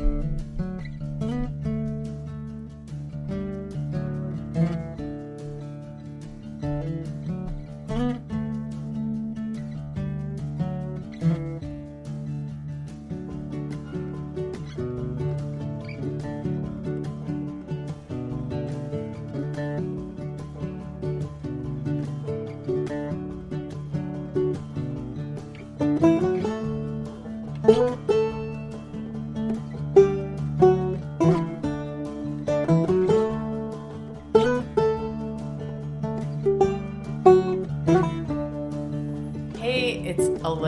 Hey,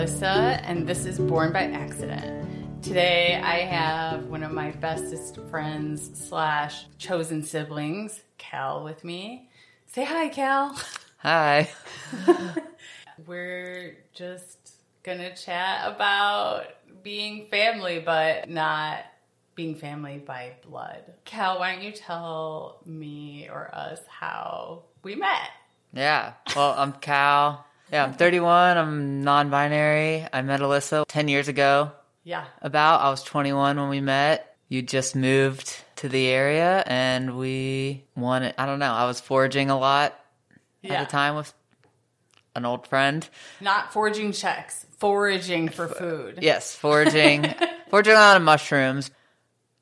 and this is Born by Accident. Today, I have one of my bestest friends slash chosen siblings, Cal, with me. Say hi, Cal. Hi. We're just gonna chat about being family, but not being family by blood. Cal, why don't you tell me or us how we met? Yeah. Well, I'm Cal. Yeah, I'm 31. I'm non binary. I met Alyssa 10 years ago. Yeah. About. I was 21 when we met. You just moved to the area and we wanted, I don't know, I was foraging a lot Yeah. at the time with an old friend. Not forging checks, foraging for food. Yes, foraging, foraging a lot of mushrooms.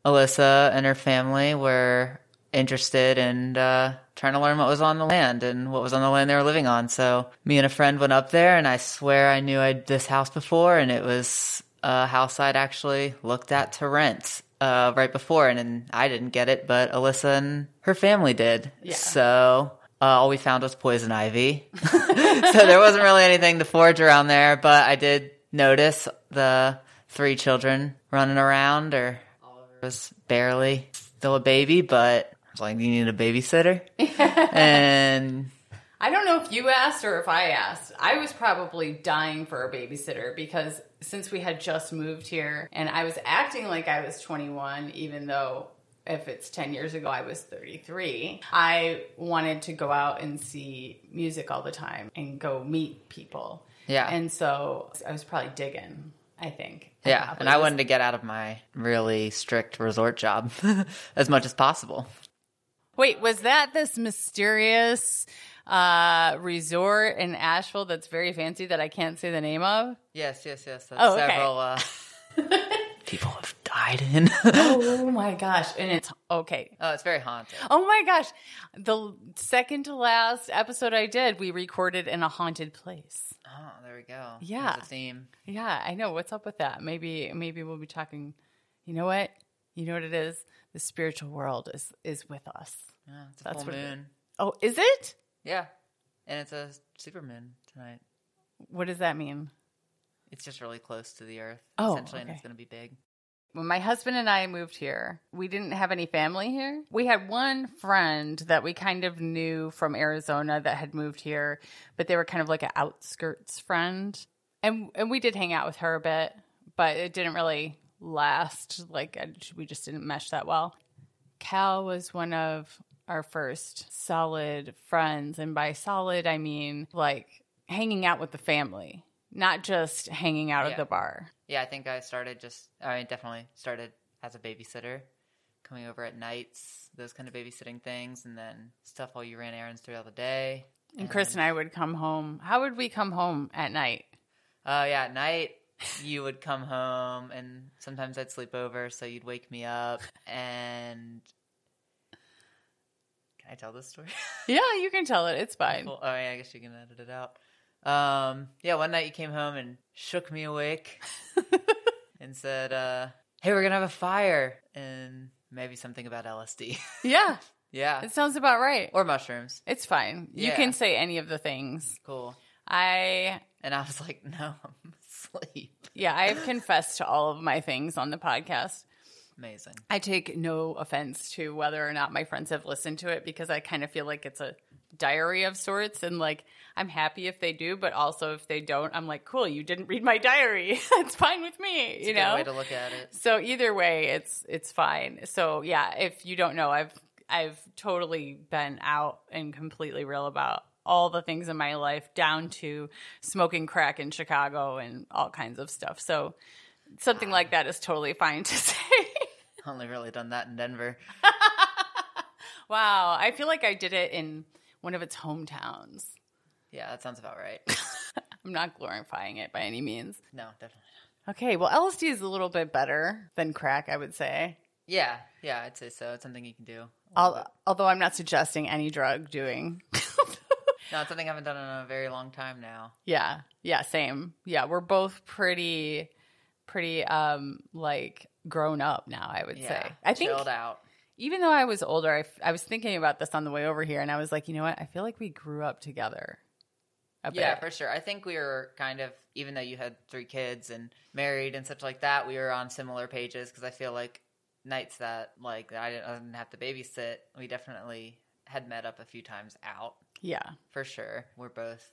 Alyssa and her family were interested in uh, trying to learn what was on the land and what was on the land they were living on. So me and a friend went up there, and I swear I knew I'd this house before, and it was a house I'd actually looked at to rent uh, right before, and, and I didn't get it, but Alyssa and her family did. Yeah. So. Uh, all we found was poison ivy. so there wasn't really anything to forage around there, but I did notice the three children running around, or Oliver was barely still a baby, but I was like, you need a babysitter? and I don't know if you asked or if I asked. I was probably dying for a babysitter because since we had just moved here and I was acting like I was 21, even though if it's 10 years ago, I was 33, I wanted to go out and see music all the time and go meet people. Yeah. And so I was probably digging, I think. yeah, and I was- wanted to get out of my really strict resort job as much as possible. Wait, was that this mysterious uh, resort in Asheville that's very fancy that I can't say the name of? Yes, yes, yes. That's Oh, okay. several uh, people have died in. Oh my gosh. And it's okay. oh, it's very haunted. Oh my gosh. The second to last episode I did, we recorded in a haunted place. Oh, there we go. Yeah. There's a theme. Yeah, I know. What's up with that? Maybe maybe we'll be talking you know what? You know what it is? The spiritual world is is with us. Yeah, it's a That's full what moon. Oh, is it? Yeah, and it's a super moon tonight. What does that mean? It's just really close to the Earth, Oh, essentially, and okay. it's going to be big. When my husband and I moved here, we didn't have any family here. We had one friend that we kind of knew from Arizona that had moved here, but they were kind of like an outskirts friend. And and we did hang out with her a bit, but it didn't really last. Like I- we just didn't mesh that well. Cal was one of our first solid friends, and by solid I mean like hanging out with the family, not just hanging out at the bar. Yeah, I think I started just, I definitely started as a babysitter, coming over at nights, those kind of babysitting things, and then stuff while you ran errands throughout the day. And Chris and I would come home. How would we come home at night? Oh, yeah, at night, you would come home, and sometimes I'd sleep over, so you'd wake me up, and. I tell this story? Yeah, you can tell it. It's fine. Cool. Oh, yeah, I guess you can edit it out. Um, yeah, one night you came home and shook me awake and said, uh, "Hey, we're gonna have a fire and maybe something about LSD." Yeah, yeah, it sounds about right. or mushrooms. It's fine. You can say any of the things. Cool. I And I was like, "No, I'm asleep." yeah, I've confessed to all of my things on the podcast. Amazing. I take no offense to whether or not my friends have listened to it because I kind of feel like it's a diary of sorts and like I'm happy if they do, but also if they don't, I'm like, cool, you didn't read my diary. That's fine with me, It's you know. way to look at it. So either way, it's it's fine. So yeah, if you don't know, I've I've totally been out and completely real about all the things in my life, down to smoking crack in Chicago and all kinds of stuff. So something like that is totally fine to say. Only really done that in Denver. wow. I feel like I did it in one of its hometowns. Yeah, that sounds about right. I'm not glorifying it by any means. No, definitely. Okay, well, LSD is a little bit better than crack, I would say. Yeah, yeah, I'd say so. It's something you can do. Al- although I'm not suggesting any drug doing. no, it's something I haven't done in a very long time now. Yeah, yeah, same. Yeah, we're both pretty, pretty, um, like grown up now. I would Yeah, say. I think chilled out. even though I was older, I, f- I was thinking about this on the way over here, and I was like, you know what? I feel like we grew up together. Yeah, for sure. I think we were kind of, even though you had three kids and married and such like that, we were on similar pages because I feel like nights that like I didn't, I didn't have to babysit, we definitely had met up a few times out yeah, for sure. We're both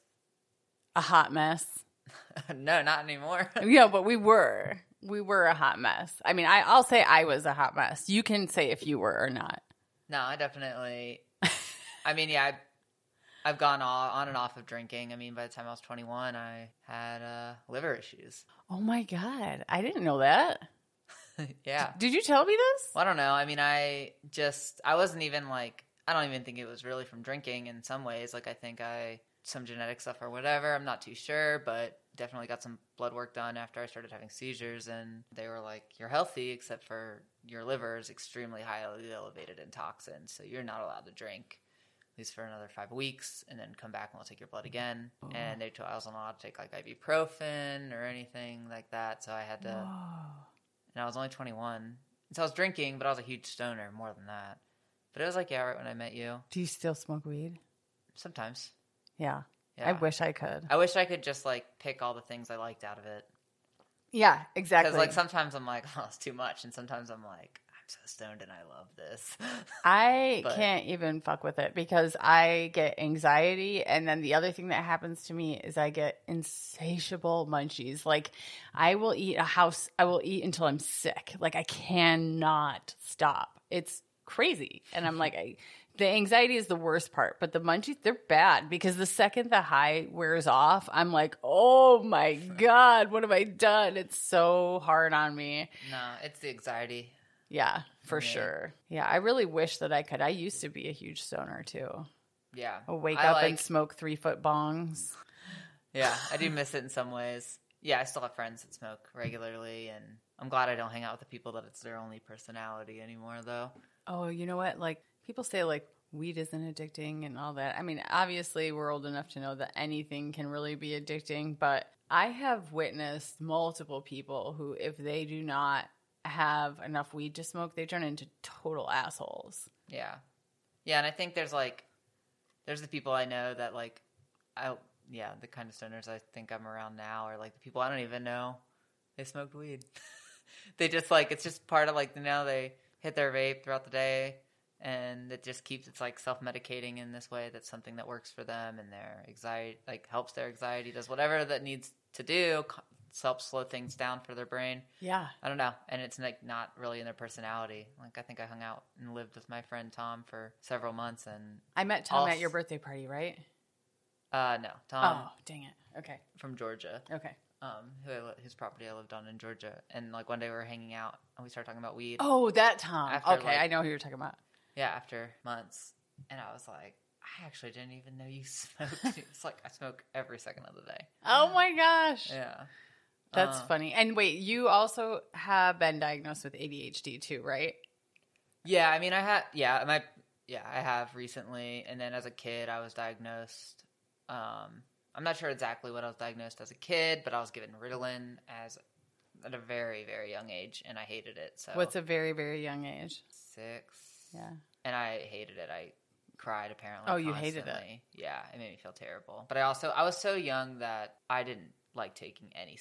a hot mess. no, not anymore. yeah, but we were. We were a hot mess. I mean, I, I'll say I was a hot mess. You can say if you were or not. no, I definitely. I mean, yeah, I, I've gone all, on and off of drinking. I mean, by the time I was 21, I had uh, liver issues. Oh my god, I didn't know that. yeah. Did you tell me this? Well, I don't know. I mean, I just I wasn't even like I don't even think it was really from drinking in some ways. Like I think I some genetic stuff or whatever. I'm not too sure, but definitely got some blood work done after I started having seizures and they were like you're healthy except for your liver is extremely highly elevated in toxins, so you're not allowed to drink at least for another 5 weeks and then come back and we'll take your blood again. And they told I wasn't allowed to take like ibuprofen or anything like that, so I had to and I was only 21. So I was drinking, but I was a huge stoner more than that. But it was like, yeah, right when I met you. Do you still smoke weed? Sometimes. Yeah. Yeah. I wish I could. I wish I could just like pick all the things I liked out of it. Yeah, exactly. Because like sometimes I'm like, oh, it's too much. And sometimes I'm like, I'm so stoned and I love this. I But- can't even fuck with it because I get anxiety. And then the other thing that happens to me is I get insatiable munchies. Like, I will eat a house, I will eat until I'm sick. Like, I cannot stop. It's crazy. And I'm like, I, the anxiety is the worst part, but the munchies, they're bad because the second the high wears off, I'm like, oh my God, what have I done? It's so hard on me. no, it's the anxiety. Yeah, for Yeah. sure. Yeah, I really wish that I could. I used to be a huge stoner too. Yeah. I'll wake I up like, and smoke three foot bongs. Yeah, I do miss it in some ways. Yeah, I still have friends that smoke regularly, and I'm glad I don't hang out with the people that it's their only personality anymore, though. Oh, you know what? Like people say, like weed isn't addicting and all that. I mean, obviously, we're old enough to know that anything can really be addicting. But I have witnessed multiple people who, if they do not have enough weed to smoke, they turn into total assholes. Yeah. Yeah, and I think there's like there's the people I know that like I yeah, the kind of stoners I think I'm around now are like the people I don't even know they smoked weed. they just like it's just part of like know they hit their vape throughout the day and it just keeps it's like self-medicating in this way that's something that works for them and their anxiety like helps their anxiety does whatever that needs to do helps slow things down for their brain Yeah. I don't know, and it's like not really in their personality. Like I think I hung out and lived with my friend Tom for several months, and I met Tom All at your birthday party, right? uh, no, Tom oh, dang it. Okay. from Georgia, Okay. um, who I, whose property I lived on in Georgia, and like one day we were hanging out and we started talking about weed. Oh, that Tom. After, okay, like- I know who you're talking about. Yeah, after months, and I was like, I actually didn't even know you smoked. it's like I smoke every second of the day. Oh my gosh. Yeah, That's Uh, funny. And wait, you also have been diagnosed with ADHD too, right? Yeah, I mean, I had yeah, my yeah, I have recently, and then as a kid, I was diagnosed. Um, I'm not sure exactly what I was diagnosed as a kid, but I was given Ritalin as at a very very young age, and I hated it. So What's a very, very young age? six? Yeah. And I hated it. I cried apparently. Oh, you hated it. Yeah, it made me feel terrible. But I also I was so young that I didn't like taking any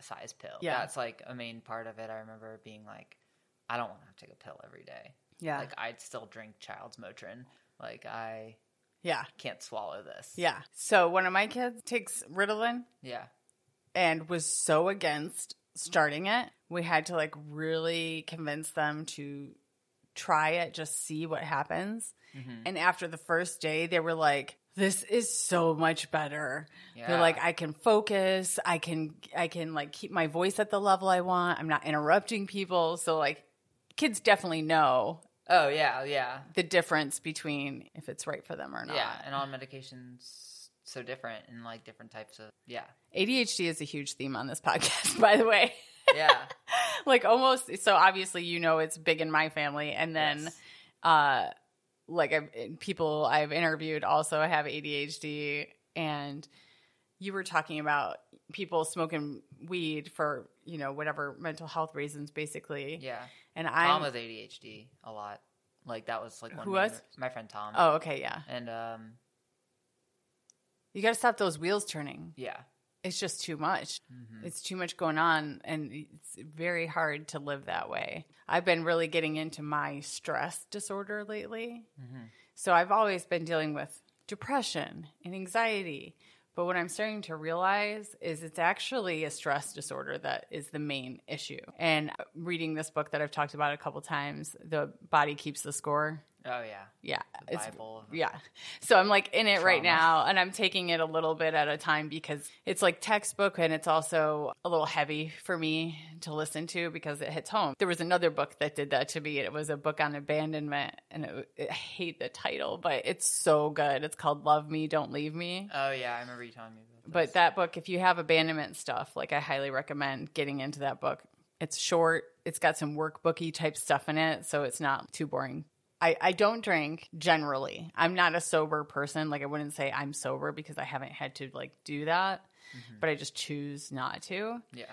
size pill. Yeah. that's like a main part of it. I remember being like, I don't want to have to take a pill every day. Yeah. Like I'd still drink child's Motrin. Like I yeah. can't swallow this. Yeah. So one of my kids takes Ritalin Yeah. and was so against starting it. We had to like really convince them to try it, just see what happens. Mhm. And after the first day, they were like, this is so much better. Yeah. They're like, I can focus. I can, I can like keep my voice at the level I want. I'm not interrupting people. So like, kids definitely know Oh yeah, yeah, the difference between if it's right for them or not. yeah. And all medications so different and like different types of yeah, ADHD is a huge theme on this podcast, by the way. yeah. like almost so obviously you know it's big in my family and then Yes. uh like I've, people I've interviewed also have ADHD and you were talking about people smoking weed for you know whatever mental health reasons basically yeah. and I'm was ADHD a lot. Like that was like one Who was? my friend Tom. oh okay yeah and um, you got to stop those wheels turning yeah, it's just too much. Mm-hmm. It's too much going on, and it's very hard to live that way. I've been really getting into my stress disorder lately. Mm-hmm. So I've always been dealing with depression and anxiety. But what I'm starting to realize is it's actually a stress disorder that is the main issue. And reading this book that I've talked about a couple times, The Body Keeps the Score, oh yeah. yeah, The it's Bible yeah. So I'm like in it right now, and I'm taking it a little bit at a time because it's like textbook, and it's also a little heavy for me to listen to because it hits home. There was another book that did that to me. It was a book on abandonment, and it, it, I hate the title, but it's so good. It's called "Love Me, Don't Leave Me." Oh yeah, I remember you telling me about But that book, if you have abandonment stuff, like I highly recommend getting into that book. It's short, it's got some workbooky type stuff in it, so it's not too boring. I, I don't drink generally. I'm not a sober person. Like I wouldn't say I'm sober because I haven't had to like do that, mm-hmm. but I just choose not to. yeah,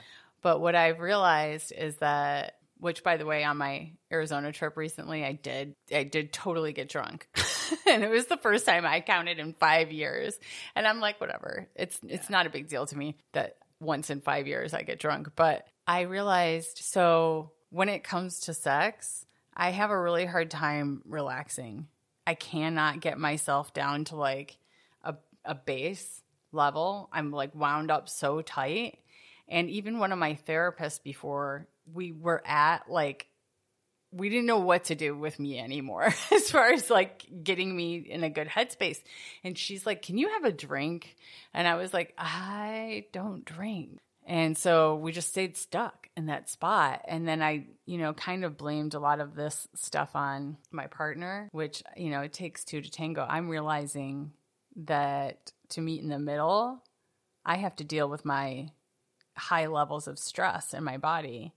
But what I've realized is that, which by the way, on my Arizona trip recently, I did, I did totally get drunk, and it was the first time I counted in five years. And I'm like, whatever, it's it's not a big deal to me that once in five years I get drunk. But I realized so when it comes to sex, I have a really hard time relaxing. I cannot get myself down to like a a base level. I'm like wound up so tight. And even one of my therapists before, we were at like, we didn't know what to do with me anymore as far as like getting me in a good headspace. And she's like, Can you have a drink? And I was like, I don't drink. And so we just stayed stuck in that spot. And then I, you know, kind of blamed a lot of this stuff on my partner, which, you know, it takes two to tango. I'm realizing that to meet in the middle, I have to deal with my high levels of stress in my body.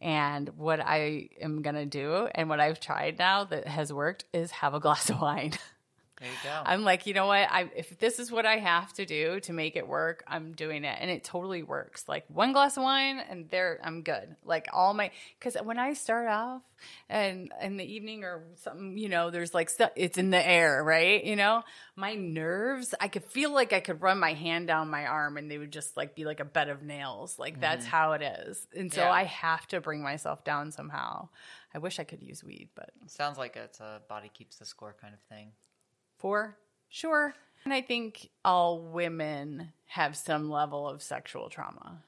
And what I am going to do and what I've tried now that has worked is have a glass of wine. there you go. I'm like, you know what? I if this is what I have to do to make it work, I'm doing it, and it totally works. Like one glass of wine, and there I'm good. Like all my because when I start off and in the evening or something, you know, there's like stuff. It's in the air, right? You know, my nerves. I could feel like I could run my hand down my arm, and they would just like be like a bed of nails. Like that's mm-hmm. how it is, and so Yeah. I have to bring myself down somehow. I wish I could use weed, but Sounds like it's a body keeps the score kind of thing. Four? Sure. And I think all women have some level of sexual trauma.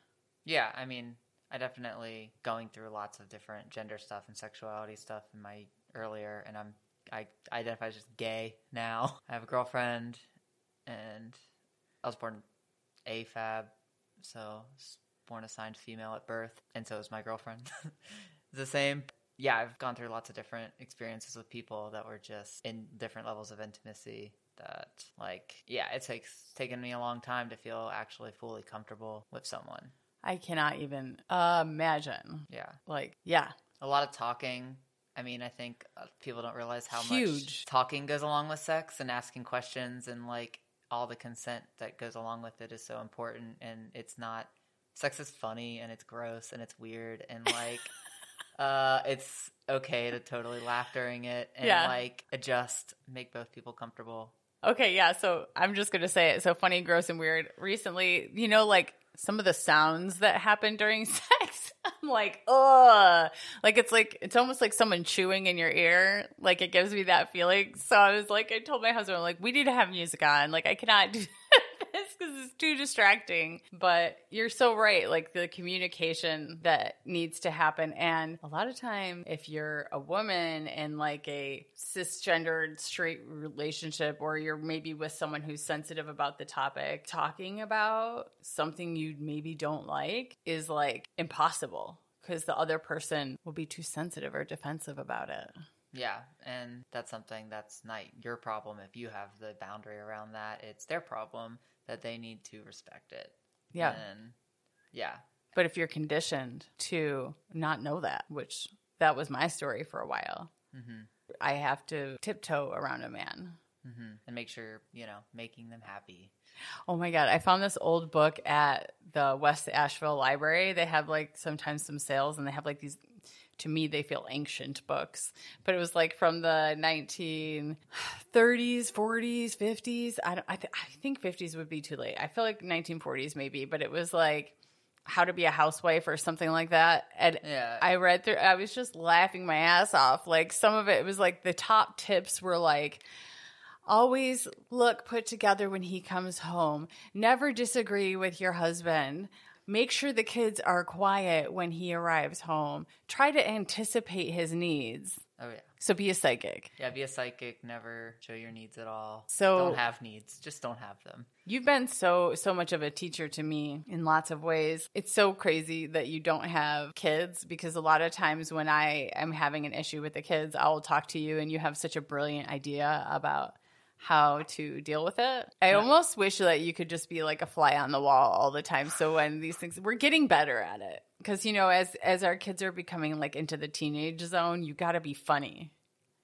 Yeah, I mean, I definitely going through lots of different gender stuff and sexuality stuff in my earlier, and I'm I identify as just gay now. I have a girlfriend, and I was born AFAB, so born assigned female at birth, and so is my girlfriend. the same. Yeah, I've gone through lots of different experiences with people that were just in different levels of intimacy. That like, yeah, it takes taken me a long time to feel actually fully comfortable with someone. I cannot even imagine. Yeah. Like, yeah, A lot of talking. I mean, I think uh, people don't realize how much talking goes along with sex and asking questions and like all the consent that goes along with it is so important. And it's not, sex is funny and it's gross and it's weird and like, uh, it's okay to totally laugh during it and Yeah. like adjust, make both people comfortable. Okay, yeah. So I'm just going to say it. So funny, gross, and weird. Recently, you know, like some of the sounds that happen during sex, I'm like, ugh. Like it's like, it's almost like someone chewing in your ear. Like it gives me that feeling. So I was like, I told my husband, like, we need to have music on. Like I cannot do this because it's too distracting. But you're so right. Like the communication that needs to happen. And a lot of time, if you're a woman in like a cisgendered straight relationship, or you're maybe with someone who's sensitive about the topic, talking about something you maybe don't like is like impossible because the other person will be too sensitive or defensive about it. Yeah, and that's something that's not your problem if you have the boundary around that. It's their problem that they need to respect it. Yeah. And yeah. But if you're conditioned to not know that, which that was my story for a while, Mm-hmm. I have to tiptoe around a man. Mm-hmm. And make sure, you know, making them happy. Oh my God. I found this old book at the West Asheville Library. They have like sometimes some sales and they have like these, to me, they feel ancient books, but it was like from the 1930s, 40s, 50s. I, don't, I, th- I think 50s would be too late. I feel like 1940s maybe, but it was like how to be a housewife or something like that. And Yeah. I read through, I was just laughing my ass off. Like some of it was like the top tips were like, always look put together when he comes home. Never disagree with your husband. Make sure the kids are quiet when he arrives home. Try to anticipate his needs. Oh, yeah. So be a psychic. Yeah, be a psychic. Never show your needs at all. So- don't have needs. Just don't have them. You've been so so much of a teacher to me in lots of ways. It's so crazy that you don't have kids because a lot of times when I am having an issue with the kids, I will talk to you and you have such a brilliant idea about how to deal with it. I almost wish that you could just be like a fly on the wall all the time. So when these things we're getting better at it. Cuz you know as as our kids are becoming like into the teenage zone, you got to be funny.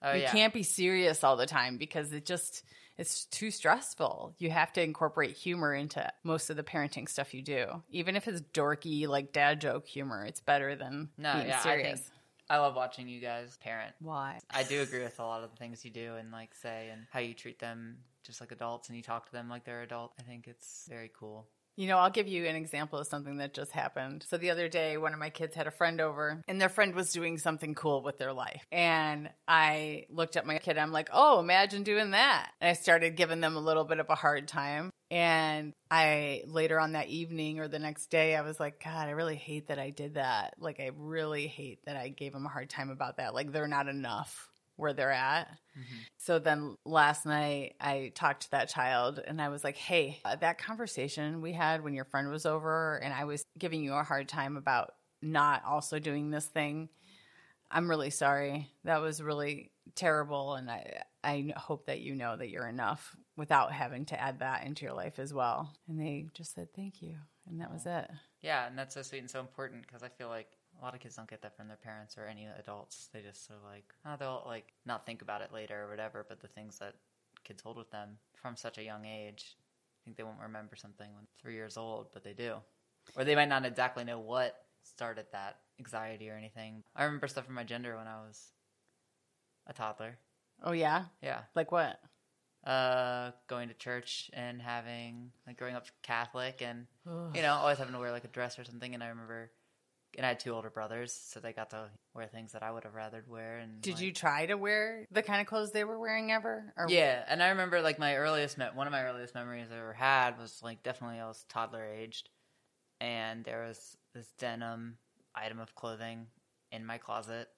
Oh, you yeah. can't be serious all the time because it just it's too stressful. You have to incorporate humor into most of the parenting stuff you do. Even if it's dorky like dad joke humor, it's better than No, being yeah, serious. I love watching you guys parent. Why? I do agree with a lot of the things you do and like say and how you treat them just like adults and you talk to them like they're adult. I think it's very cool. You know, I'll give you an example of something that just happened. So the other day, one of my kids had a friend over, and their friend was doing something cool with their life. And I looked at my kid, I'm like, oh, imagine doing that. And I started giving them a little bit of a hard time. And I later on that evening or the next day, I was like, God, I really hate that I did that. Like, I really hate that I gave them a hard time about that. Like, they're not enough where they're at. So then last night I talked to that child and I was like, hey, uh, that conversation we had when your friend was over and I was giving you a hard time about not also doing this thing. I'm really sorry. That was really terrible. And I, I hope that you know that you're enough without having to add that into your life as well. And they just said, thank you. And that was it. Yeah, and that's so sweet and so important because I feel like a lot of kids don't get that from their parents or any adults. They just so like, oh, they'll like not think about it later or whatever. But the things that kids hold with them from such a young age, I think they won't remember something when three years old, but they do, or they might not exactly know what started that anxiety or anything. I remember stuff from my gender when I was a toddler. Oh, yeah? Yeah, Like what? Uh, going to church and having like growing up Catholic and you know always having to wear like a dress or something. And I remember, and I had two older brothers, so they got to wear things that I would have rather wear. And Did like- you try to wear the kind of clothes they were wearing ever? Or Yeah, and I remember like my earliest me- one of my earliest memories I ever had was like definitely I was toddler aged, and there was this denim item of clothing in my closet,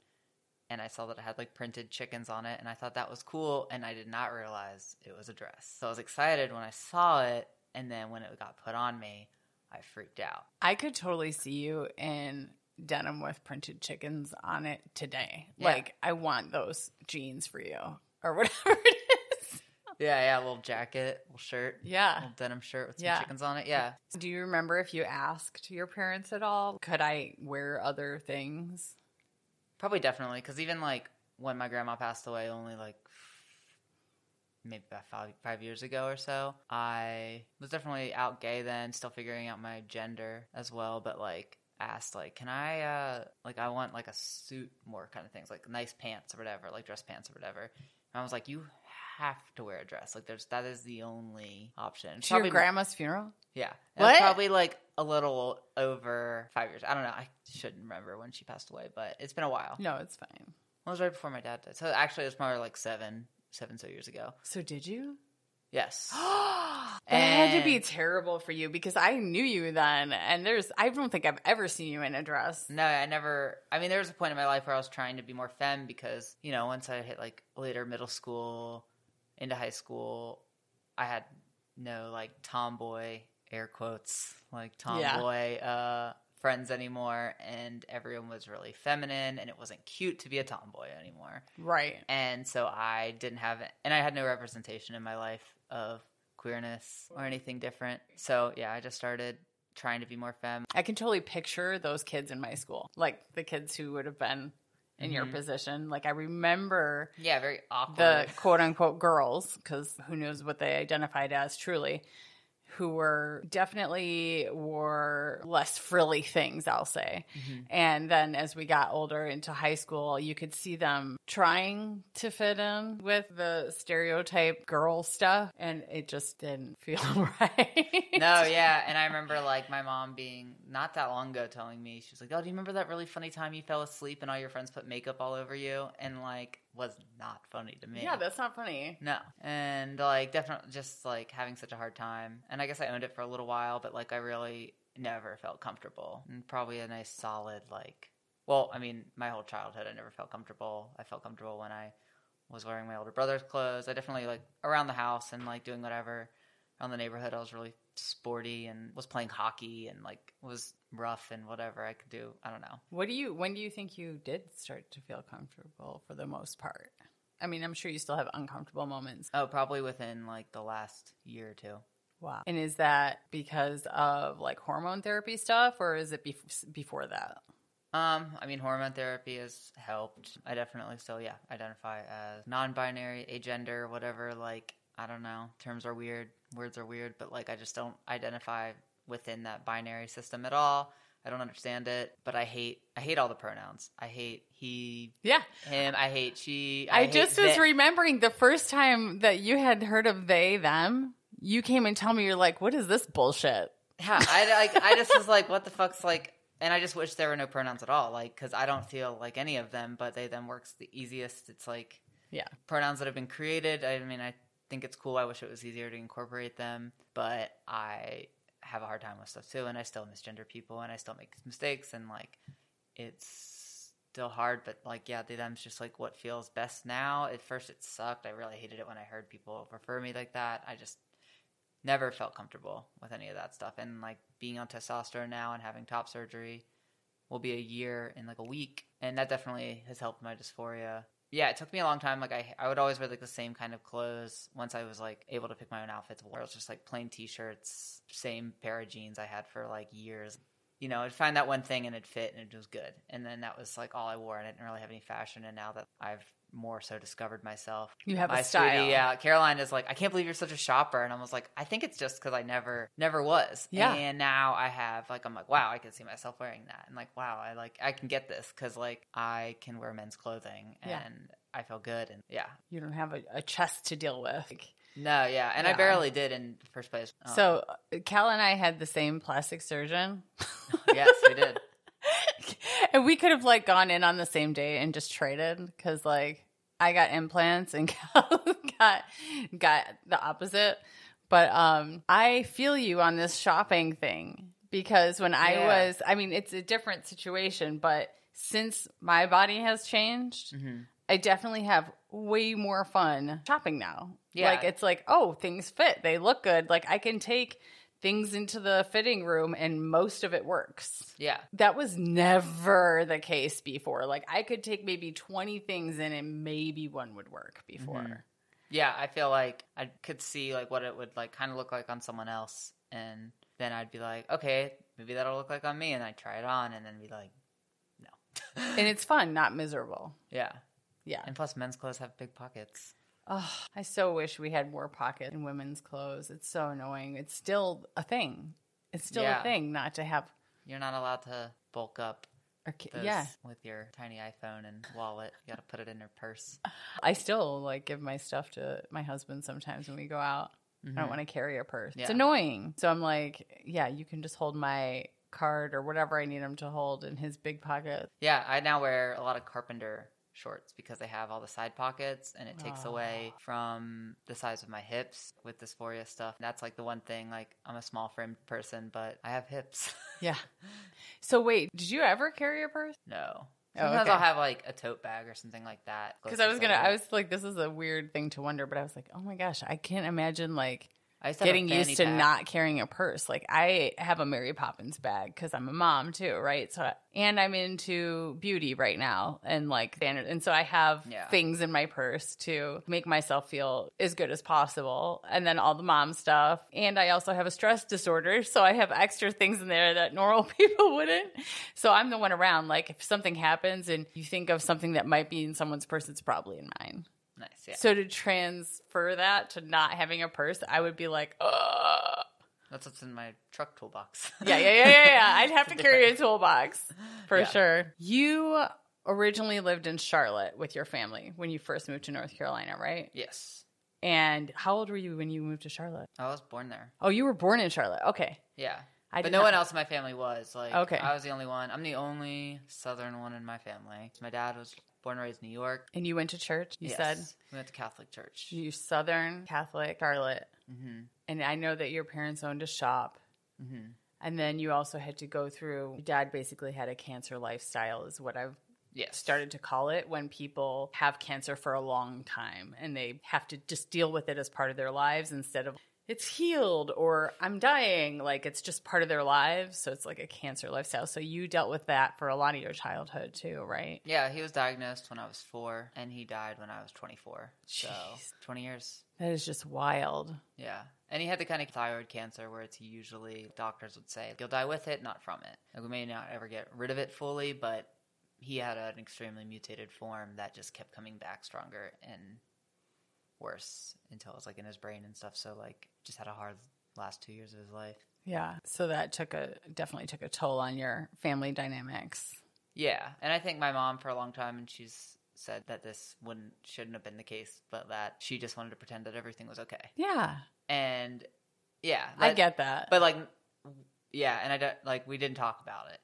and I saw that it had like printed chickens on it, and I thought that was cool, and I did not realize it was a dress. So I was excited when I saw it, and then when it got put on me, I freaked out. I could totally see you in denim with printed chickens on it today. Yeah. Like, I want those jeans for you or whatever it is. Yeah, yeah, a little jacket, little shirt, Yeah. little denim shirt with some Yeah. chickens on it. Yeah, Do you remember if you asked your parents at all? Could I wear other things? Probably definitely because even like when my grandma passed away, only like maybe about five, five years ago or so, I was definitely out gay then, still figuring out my gender as well, but like asked like can i uh like i want like a suit more kind of things like nice pants or whatever like dress pants or whatever and i was like you have to wear a dress like there's that is the only option To your grandma's funeral? yeah What? probably like a little over five years i don't know i shouldn't remember when she passed away but it's been a while No, it's fine. it was right before my dad died. So actually, it was probably like seven, seven so years ago. So, did you? Yes. That had to be terrible for you because I knew you then, and there's I don't think I've ever seen you in a dress. no, I never. I mean, there was a point in my life where I was trying to be more femme because you know once I hit like later middle school into high school, I had no like tomboy air quotes like Yeah. tomboy uh friends anymore, and everyone was really feminine, and it wasn't cute to be a tomboy anymore. Right. And so I didn't have and I had no representation in my life of queerness or anything different. So yeah, I just started trying to be more femme. I can totally picture those kids in my school, like the kids who would have been in your position. Like I remember Yeah, very awkward. the quote unquote girls, because who knows what they identified as truly, who were definitely wore less frilly things, I'll say. Mm-hmm. And then as we got older into high school, you could see them trying to fit in with the stereotype girl stuff, and it just didn't feel right. no, yeah, and I remember like my mom being not that long ago telling me she was like, "Oh, do you remember that really funny time you fell asleep and all your friends put makeup all over you?" And like was not funny to me. Yeah, that's not funny. No. And like definitely just like having such a hard time. And I guess I owned it for a little while, but like I really never felt comfortable. And probably a nice solid like well, I mean, my whole childhood I never felt comfortable. I felt comfortable when I was wearing my older brother's clothes. I definitely like around the house and like doing whatever around the neighborhood. I was really sporty and was playing hockey and like was rough and whatever I could do. I don't know. What do you? When do you think you did start to feel comfortable for the most part? I mean, I'm sure you still have uncomfortable moments. Oh, probably within like the last year or two. Wow. And is that because of like hormone therapy stuff, or is it bef- before that? Um, I mean, hormone therapy has helped. I definitely still, yeah, identify as non-binary, agender, whatever. Like, I don't know. Terms are weird. Words are weird, but like, I just don't identify within that binary system at all. I don't understand it, but I hate. I hate all the pronouns. I hate he, Yeah. him. I hate she. I, hate just was remembering the first time that you had heard of they, them, you came and tell me, you're like, what is this bullshit? Yeah, I like. I just was like, what the fuck's like. And I just wish there were no pronouns at all, like, because I don't feel like any of them, but they them works the easiest. It's like Yeah. pronouns that have been created. I mean, I think it's cool. I wish it was easier to incorporate them, but I have a hard time with stuff too, and I still misgender people, and I still make mistakes, and like it's still hard. But like, yeah, they them's just like what feels best now. At first, it sucked. I really hated it when I heard people refer me like that. I just never felt comfortable with any of that stuff, and like being on testosterone now and having top surgery will be a year in like a week, and that definitely has helped my dysphoria. Yeah, it took me a long time. Like I, I would always wear like the same kind of clothes. Once I was like able to pick my own outfits, it was just like plain t-shirts, same pair of jeans I had for like years. You know, I'd find that one thing and it fit and it was good. And then that was like all I wore, and I didn't really have any fashion. And now that I've more so discovered myself, You have a my style. sweetie, yeah, Caroline is like, I can't believe you're such a shopper, and I was like, I think it's just because I never, never was. Yeah. And now I have, like, I'm like, wow, I can see myself wearing that, and like, wow, I like, I can get this because like I can wear men's clothing, Yeah. and I feel good, and yeah, You don't have a, a chest to deal with. Like, no, yeah, and Yeah. I barely did in the first place. Oh, So uh, Cal and I had the same plastic surgeon. yes, we did. And we could have like gone in on the same day and just traded because like I got implants and Cal got got the opposite. But um I feel you on this shopping thing because when I Yeah. was I mean it's a different situation, but since my body has changed, Mm-hmm. I definitely have way more fun shopping now. Yeah. Like it's like, oh, things fit. They look good. Like I can take things into the fitting room and most of it works. Yeah, That was never the case before. Like I could take maybe 20 things in and maybe one would work before. Mm-hmm. yeah, I feel like I could see like what it would like kind of look like on someone else, and then I'd be like, okay, maybe that'll look like on me, and I'd try it on, and then be like, no, And it's fun, not miserable. yeah. Yeah. And plus, men's clothes have big pockets. Oh, I so wish we had more pockets in women's clothes. It's so annoying. It's still a thing. It's still Yeah. a thing not to have You're not allowed to bulk up or ki- those yeah. with your tiny iPhone and wallet. You got to put it in your purse. I still like give my stuff to my husband sometimes when we go out. I don't mm-hmm. want to carry a purse. It's annoying. So I'm like, yeah, you can just hold my card or whatever I need him to hold in his big pocket. Yeah, I now wear a lot of carpenter shorts because they have all the side pockets and it takes away from the size of my hips with dysphoria stuff. That's like the one thing like I'm a small framed person, but I have hips. Yeah. So wait, did you ever carry a purse? no. Oh, Sometimes okay. I'll have like a tote bag or something like that. Because I was gonna, I was like, this is a weird thing to wonder, but I was like, oh my gosh, I can't imagine like I used to have a getting used to pack. not carrying a purse. Like I have a Mary Poppins bag because I'm a mom too, right? So and I'm into beauty right now and like and so I have Yeah. things in my purse to make myself feel as good as possible. And then all the mom stuff, and I also have a stress disorder, so I have extra things in there that normal people wouldn't. So I'm the one around. Like if something happens and you think of something that might be in someone's purse, it's probably in mine. Nice. Yeah. So to transfer that to not having a purse, I would be like, Ugh. That's what's in my truck toolbox. yeah, yeah, yeah, yeah, yeah. I'd have to carry a toolbox for Yeah. sure. You originally lived in Charlotte with your family when you first moved to North Carolina, right? yes. And how old were you when you moved to Charlotte? I was born there. Oh, you were born in Charlotte. Okay. Yeah. I but no not- one else in my family was. Like, Okay. I was the only one. I'm the only Southern one in my family. My dad was born and raised in New York. And you went to church, you Yes. said? we went to Catholic church. You Southern Catholic Charlotte. hmm And I know that your parents owned a shop. hmm And then you also had to go through, your dad basically had a cancer lifestyle, is what I've Yes. started to call it when people have cancer for a long time and they have to just deal with it as part of their lives instead of it's healed or I'm dying. Like it's just part of their lives. So it's like a cancer lifestyle. So you dealt with that for a lot of your childhood too, right? Yeah, he was diagnosed when I was four, and he died when I was 24. So, 20 years. That is just wild. Yeah. And he had the kind of thyroid cancer where it's usually doctors would say you'll die with it, not from it. Like we may not ever get rid of it fully, but he had an extremely mutated form that just kept coming back stronger and worse until it was like in his brain and stuff. So like just had a hard last two years of his life. Yeah. So that took a definitely took a toll on your family dynamics. Yeah, and I think my mom for a long time, and she's said that this wouldn't shouldn't have been the case, but that she just wanted to pretend that everything was okay. Yeah. And yeah, I get that. but like, yeah, and I don't like we didn't talk about it.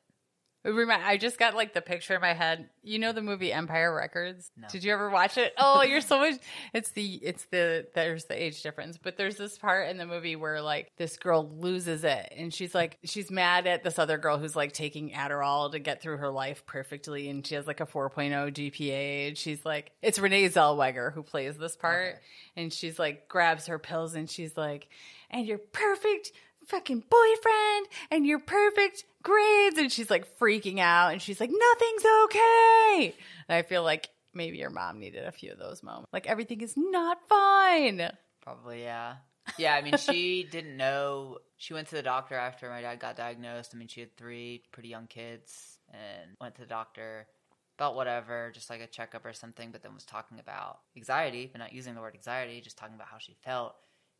Remind- I just got like the picture in my head. You know the movie Empire Records? No. Did you ever watch it? Oh, you're so much. It's the it's the there's the age difference, but there's this part in the movie where like this girl loses it, and she's like she's mad at this other girl who's like taking Adderall to get through her life perfectly, and she has like a 4.0 GPA. And she's like, it's Renee Zellweger who plays this part, Okay. and she's like grabs her pills, and she's like, and you're perfect fucking boyfriend and your perfect grades and she's like freaking out and she's like nothing's okay and i feel like maybe your mom needed a few of those moments like everything is not fine Probably, yeah, yeah. I mean, she didn't know. She went to the doctor after my dad got diagnosed. I mean, she had three pretty young kids, and went to the doctor about whatever, just like a checkup or something. But then was talking about anxiety, but not using the word anxiety, just talking about how she felt,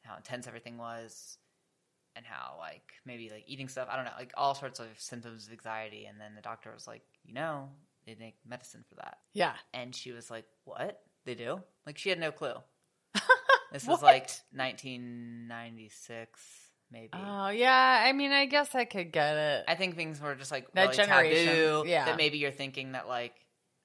how intense everything was, and how like maybe like eating stuff. I don't know, like all sorts of symptoms of anxiety. And then the doctor was like, you know, they make medicine for that. yeah And she was like, "What? They do?" Like she had no clue. This was like 1996, maybe. oh yeah i mean i guess i could get it I think things were just like That really generation, taboo. yeah. That maybe you're thinking that like,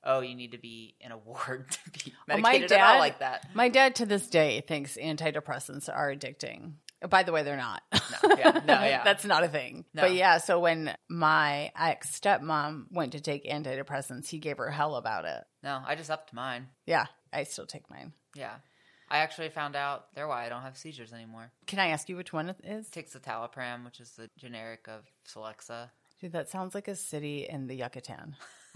oh, you need to be in a ward to be Well, medicated my at all dad- like that. my dad to this day thinks antidepressants are addicting by the way they're not No, yeah, no, yeah. that's not a thing No. but yeah so when my ex stepmom went to take antidepressants he gave her hell about it No, I just upped mine. yeah i still take mine Yeah. I actually found out they're why I don't have seizures anymore. Can I ask you which one it is? It takes citalopram, which is the generic of Celexa. Dude, that sounds like a city in the Yucatan.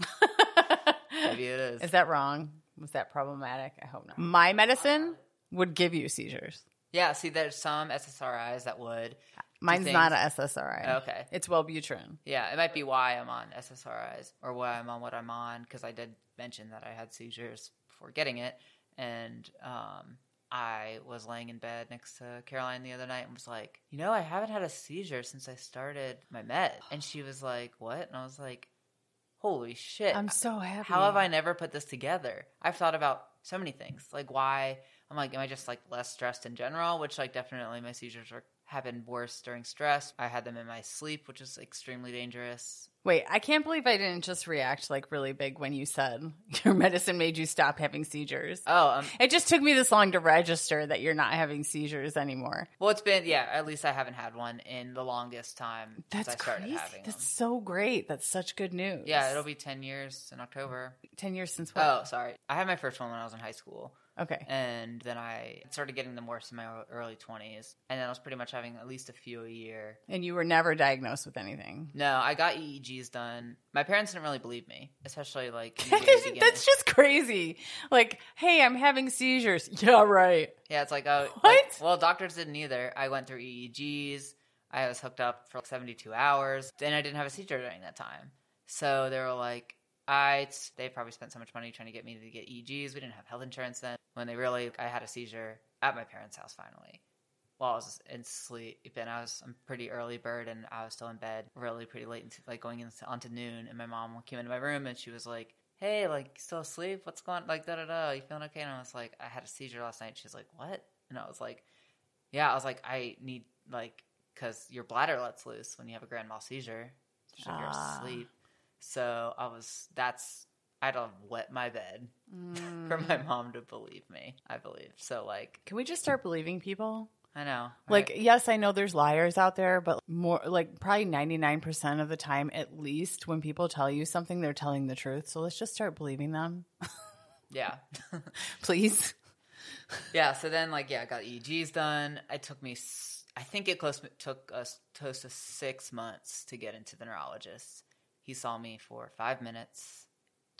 Maybe it is. Is that wrong? Was that problematic? I hope not. My medicine would give you seizures. Yeah, see, there's some SSRIs that would. Mine's not a SSRI. Okay. It's Wellbutrin. Yeah, it might be why I'm on SSRIs or why I'm on what I'm on because I did mention that I had seizures before getting it, and um, I was laying in bed next to Caroline the other night and was like, you know, I haven't had a seizure since I started my med, and she was like, what? And I was like, holy shit! I'm so happy. How have I never put this together? I've thought about so many things, like why I'm like, am I just like less stressed in general? Which like definitely my seizures are happened worse during stress. I had them in my sleep, which is extremely dangerous. Wait, I can't believe I didn't just react like really big when you said your medicine made you stop having seizures. Oh, um, It just took me this long to register that you're not having seizures anymore. well, it's been yeah. At least I haven't had one in the longest time That's since I started crazy. having That's them. so great. That's such good news. Yeah, it'll be ten years in October. 10 years since what? Oh, sorry. I had my first one when I was in high school. Okay. And then I started getting them worse in my early 20s. And then I was pretty much having at least a few a year. And you were never diagnosed with anything. No, I got EEGs done. My parents didn't really believe me, especially like in the very beginning. That's just crazy. Like, hey, I'm having seizures. Yeah, right. Yeah, it's like, oh, What? like- well, doctors didn't either. I went through EEGs. I was hooked up for like 72 hours. Then I didn't have a seizure during that time. So they were like, I, they probably spent so much money trying to get me to get EEGs. We didn't have health insurance then. When they really, I had a seizure at my parents' house finally. While I was in sleep, and I was a pretty early bird, and I was still in bed, really pretty late, into, like going into onto noon. And my mom came into my room, and she was like, "Hey, like still asleep? What's going? Like da da da? You feeling okay?" And I was like, "I had a seizure last night." She's like, "What?" And I was like, "Yeah." I was like, "I need like because your bladder lets loose when you have a grand mal seizure, if you're Ah. asleep." So I was that's I had to wet my bed for my mom to believe me. I believe so. Like Can we just start believing people? I know, Like, right? yes, I know there's liars out there, but more like probably 99% of the time, at least, when people tell you something, they're telling the truth. So let's just start believing them, yeah. please. Yeah, so then like yeah, I got EEGs done. It took me, I think it close took us close to six months to get into the neurologist. He saw me for five minutes,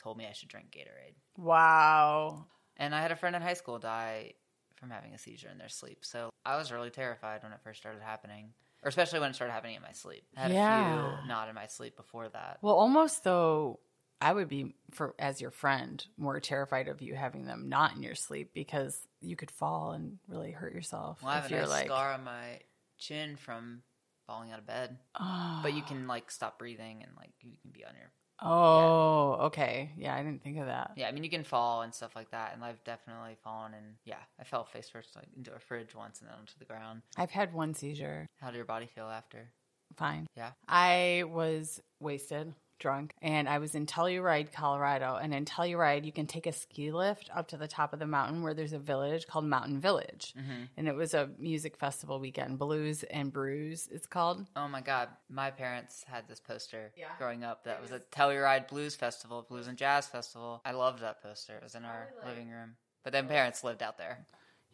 told me I should drink Gatorade, Wow. and I had a friend in high school die from having a seizure in their sleep. So I was really terrified when it first started happening, or especially when it started happening in my sleep. I had a few not in my sleep before that. Well, almost though, I would be for as your friend more terrified of you having them not in your sleep because you could fall and really hurt yourself. Well, I have a nice like, scar on my chin from falling out of bed, oh, but you ah. can like stop breathing and like you can be on your oh, okay, yeah, I didn't think of that. Yeah, I mean you can fall and stuff like that, and I've definitely fallen and yeah, I fell face first like into a fridge once and then onto the ground. I've had one seizure. How did your body feel after? Fine. Yeah. I was wasted, drunk, and I was in Telluride, Colorado. And in Telluride, you can take a ski lift up to the top of the mountain where there's a village called Mountain Village. Mm-hmm. And it was a music festival weekend, Blues and Brews, it's called. Oh my god, my parents had this poster Yeah. growing up that was a Telluride Blues Festival, Blues and Jazz Festival. I loved that poster. It was in our living room. But then parents lived out there.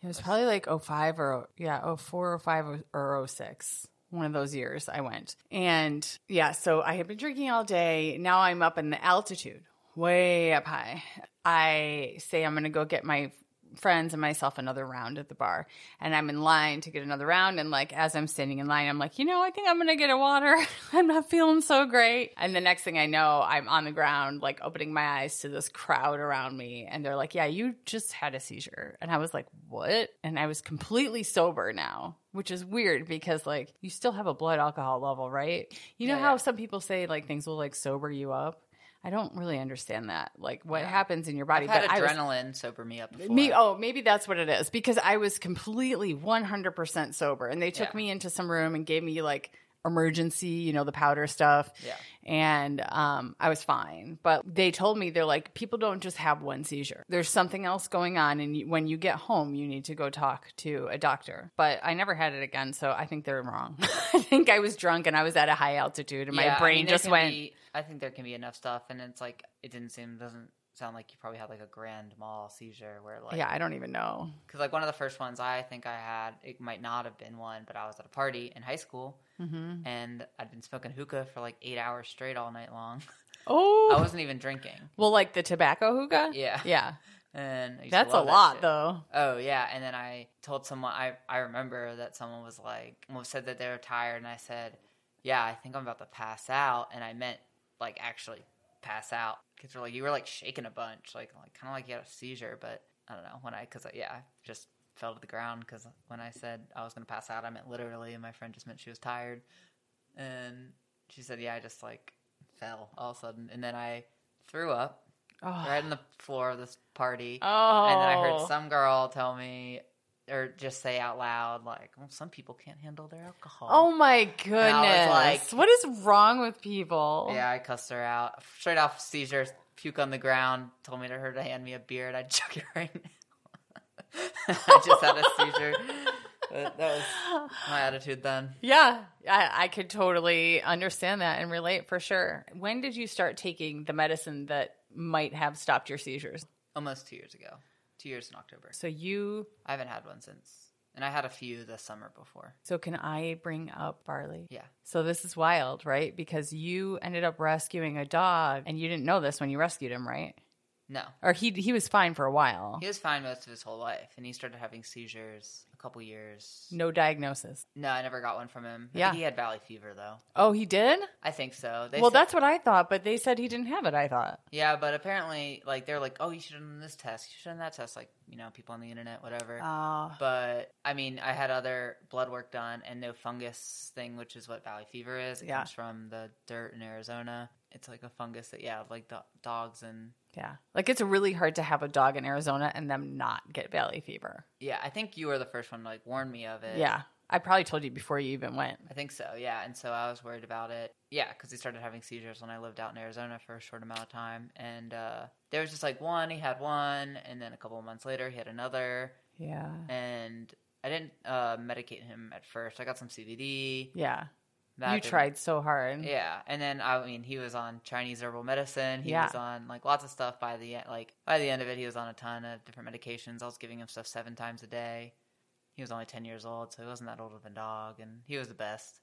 It was probably like 05 or, yeah, 04, 05, or 06. One of those years I went. And yeah, so I had been drinking all day. Now I'm up in the altitude, way up high. I say I'm going to go get my friends and myself another round at the bar. And I'm in line to get another round. And like, as I'm standing in line, I'm like, you know, I think I'm going to get a water. I'm not feeling so great. And the next thing I know, I'm on the ground, like opening my eyes to this crowd around me. And they're like, yeah, you just had a seizure. And I was like, what? And I was completely sober now. Which is weird because like you still have a blood alcohol level, right? You know Yeah, how yeah. some people say like things will like sober you up? I don't really understand that. Like what Yeah. happens in your body. I've had but I was- adrenaline sober me up before. me, oh, maybe that's what it is because I was completely 100% sober and they took Yeah. me into some room and gave me like emergency, you know, the powder stuff. Yeah. And um, I was fine. But they told me, they're like, people don't just have one seizure. There's something else going on. And you, when you get home, you need to go talk to a doctor. But I never had it again. So I think they're wrong. I think I was drunk and I was at a high altitude and Yeah, my I brain mean, just went. be- I think there can be enough stuff, and it's like it didn't seem doesn't sound like you probably had like a grand mal seizure where like yeah, I don't even know. because like one of the first ones I think I had it might not have been one, but I was at a party in high school hmm and I'd been smoking hookah for like eight hours straight all night long. Oh, I wasn't even drinking. well, like the tobacco hookah? Yeah. Yeah. And I used to That's a that lot, shit. though. Oh yeah, and then I told someone I I remember that someone was like said that they were tired, and I said, yeah, I think I'm about to pass out, and I meant like actually pass out because they're like you were like shaking a bunch, like like kind of like you had a seizure, but I don't know when I because uh, yeah I just fell to the ground because when I said I was gonna pass out, I meant literally, and my friend just meant she was tired, and she said yeah I just like fell all of a sudden, and then I threw up Oh. right on the floor of this party. Oh. And then I heard oh. some girl tell me, or just say out loud, like, well, some people can't handle their alcohol. Oh my goodness. like- what is wrong with people? Yeah, I cussed her out. Straight off seizure, puke on the ground, told me to her to hand me a beer, and I'd chuck it right now. I just had a seizure. That was my attitude then. Yeah, I, I could totally understand that and relate for sure. When did you start taking the medicine that might have stopped your seizures? Almost two years ago. Two years in October. So you I haven't had one since, and I had a few this summer before. so can I bring up Barley? Yeah, So this is wild, right? Because you ended up rescuing a dog and you didn't know this when you rescued him, right? No, Or he he was fine for a while. he was fine most of his whole life, and he started having seizures a couple years. No diagnosis. No, I never got one from him. I Yeah. he had valley fever though. Oh, he did? I think so. They well, said- that's what I thought, but they said he didn't have it, I thought. yeah, but apparently, like they're like, oh, you should have done this test, you should have done that test, like you know, people on the internet, whatever. Oh. But I mean, I had other blood work done and no fungus thing, which is what valley fever is. It Yeah. comes from the dirt in Arizona. It's like a fungus that, yeah, like do- dogs and yeah. Like it's really hard to have a dog in Arizona and them not get valley fever. yeah. I think you were the first one to like warn me of it. Yeah. I probably told you before you even went. I think so. Yeah, and so I was worried about it. Yeah, because he started having seizures when I lived out in Arizona for a short amount of time, and uh, there was just like one. He had one, and then a couple of months later, he had another. Yeah. And I didn't uh, medicate him at first. I got some CBD. Yeah. That you didn't- tried so hard. Yeah, and then I mean, he was on Chinese herbal medicine. He Yeah. was on like lots of stuff. By the end, like by the end of it, he was on a ton of different medications. I was giving him stuff seven times a day. He was only ten years old, so he wasn't that old of a dog, and he was the best.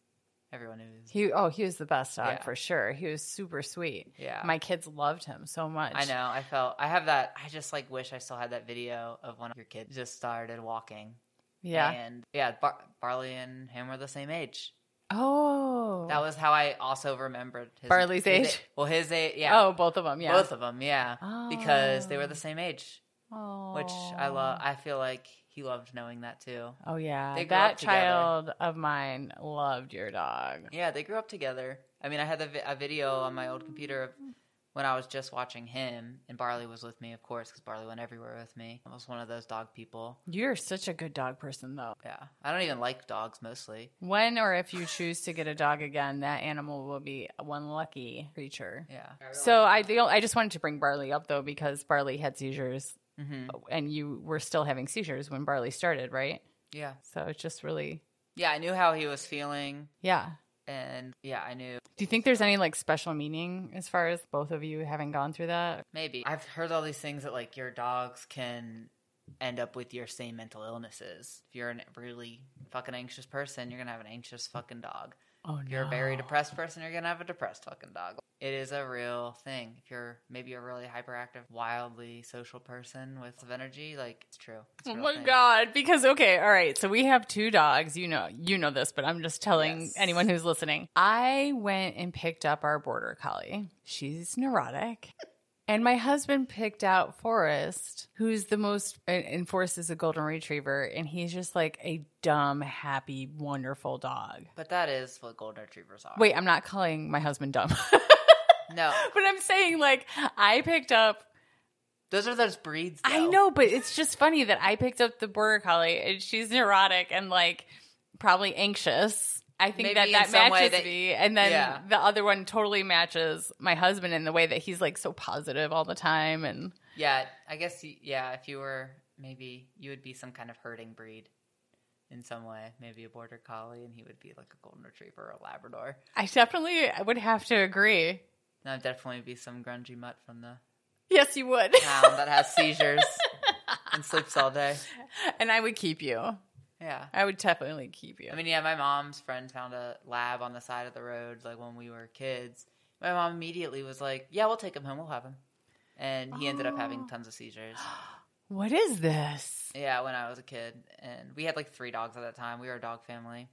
Everyone knew. He He oh, he was the best dog Yeah. for sure. He was super sweet. yeah, My kids loved him so much. I know. I felt. I have that. I just like wish I still had that video of when your kid just started walking. Yeah. and yeah, Bar- Barley and him were the same age. Oh. That was how I also remembered his, Barley's his- age? Well, his age. Yeah. Oh, both of them. Yeah. Both of them, yeah, because they were Oh. the ah. same age, Oh. which I love. I feel like he loved knowing that too. Oh yeah, that child of mine loved your dog. Yeah, they grew up together. I mean, I had a, vi- a video on my old computer of when I was just watching him, and Barley was with me, of course, because Barley went everywhere with me. I was one of those dog people. You're such a good dog person, though. Yeah, I don't even like dogs mostly. When or if you choose to get a dog again, that animal will be one lucky creature. Yeah. So I, the, I just wanted to bring Barley up though because Barley had seizures, hmm and you were still having seizures when Barley started, right? Yeah. So it's just really, Yeah, I knew how he was feeling, yeah. And yeah, I knew Do you think there's any like special meaning as far as both of you having gone through that? Maybe. I've heard all these things that like your dogs can end up with your same mental illnesses. If you're a really fucking anxious person, you're gonna have an anxious fucking dog. Oh If you're a very depressed person, you're gonna have a depressed fucking dog. It is a real thing. If you're maybe a really hyperactive, wildly social person with energy, like it's true. It's Oh my thing. god! Because okay, all right. So we have two dogs. You know, you know this, but I'm just telling Yes. anyone who's listening. I went and picked up our border collie. She's neurotic. And my husband picked out Forrest, who's the most, and- Forrest is a golden retriever, and he's just like a dumb, happy, wonderful dog. But that is what golden retrievers are. Wait, I'm not calling my husband dumb, no, but I'm saying like I picked up those are those breeds. I know, but it's just funny that I picked up the border collie and she's neurotic and like probably anxious. I think Maybe that that matches that- me, and then yeah. the other one totally matches my husband in the way that he's like so positive all the time. And Yeah, I guess. Yeah, if you were maybe you would be some kind of herding breed in some way. Maybe a border collie, and he would be like a golden retriever or a Labrador. I definitely would have to agree. And I'd definitely be some grungy mutt from the Yes, you would, town that has seizures and sleeps all day. and I would keep you. Yeah. I would definitely keep you. I mean, yeah, my mom's friend found a lab on the side of the road, like when we were kids. My mom immediately was like, "Yeah, we'll take him home. We'll have him." And he ended up Oh. having tons of seizures. what is this? Yeah, when I was a kid, and we had like three dogs at that time. We were a dog family.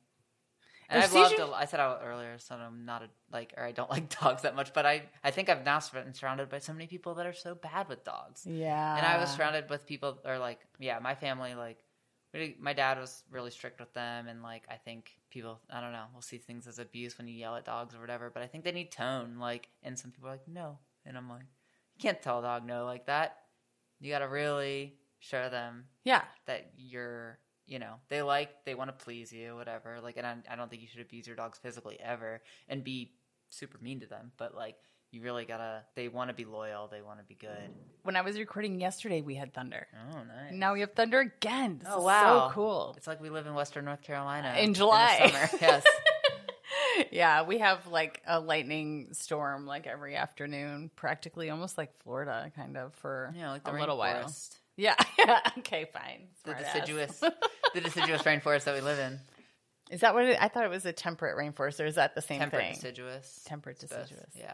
And I've loved. seizures- A, I said out earlier, so I'm not a like, or I don't like dogs that much. But I, I think I've now been surrounded by so many people that are so bad with dogs. Yeah, and I was surrounded with people, or like, yeah, my family, like, my dad was really strict with them, and like, I think people, I don't know, will see things as abuse when you yell at dogs or whatever. But I think they need tone, like, and some people are like, no, and I'm like, you can't tell a dog no like that. You got to really show them Yeah, that you're you know they like they want to please you whatever like and I, I don't think you should abuse your dogs physically ever and be super mean to them but like you really gotta they want to be loyal they want to be good when I was recording yesterday, we had thunder. oh nice Now we have thunder again. This oh wow so cool. it's like we live in western north carolina In the July. summer. yes yeah, we have like a lightning storm like every afternoon, practically almost like Florida, kind of for yeah like the a little while. Yeah. Okay, fine. The Smart ass. deciduous, the deciduous rainforest that we live in. Is that what it, I thought it was a temperate rainforest, or is that the same Temperate thing? deciduous. Temperate It's both. deciduous. Yeah.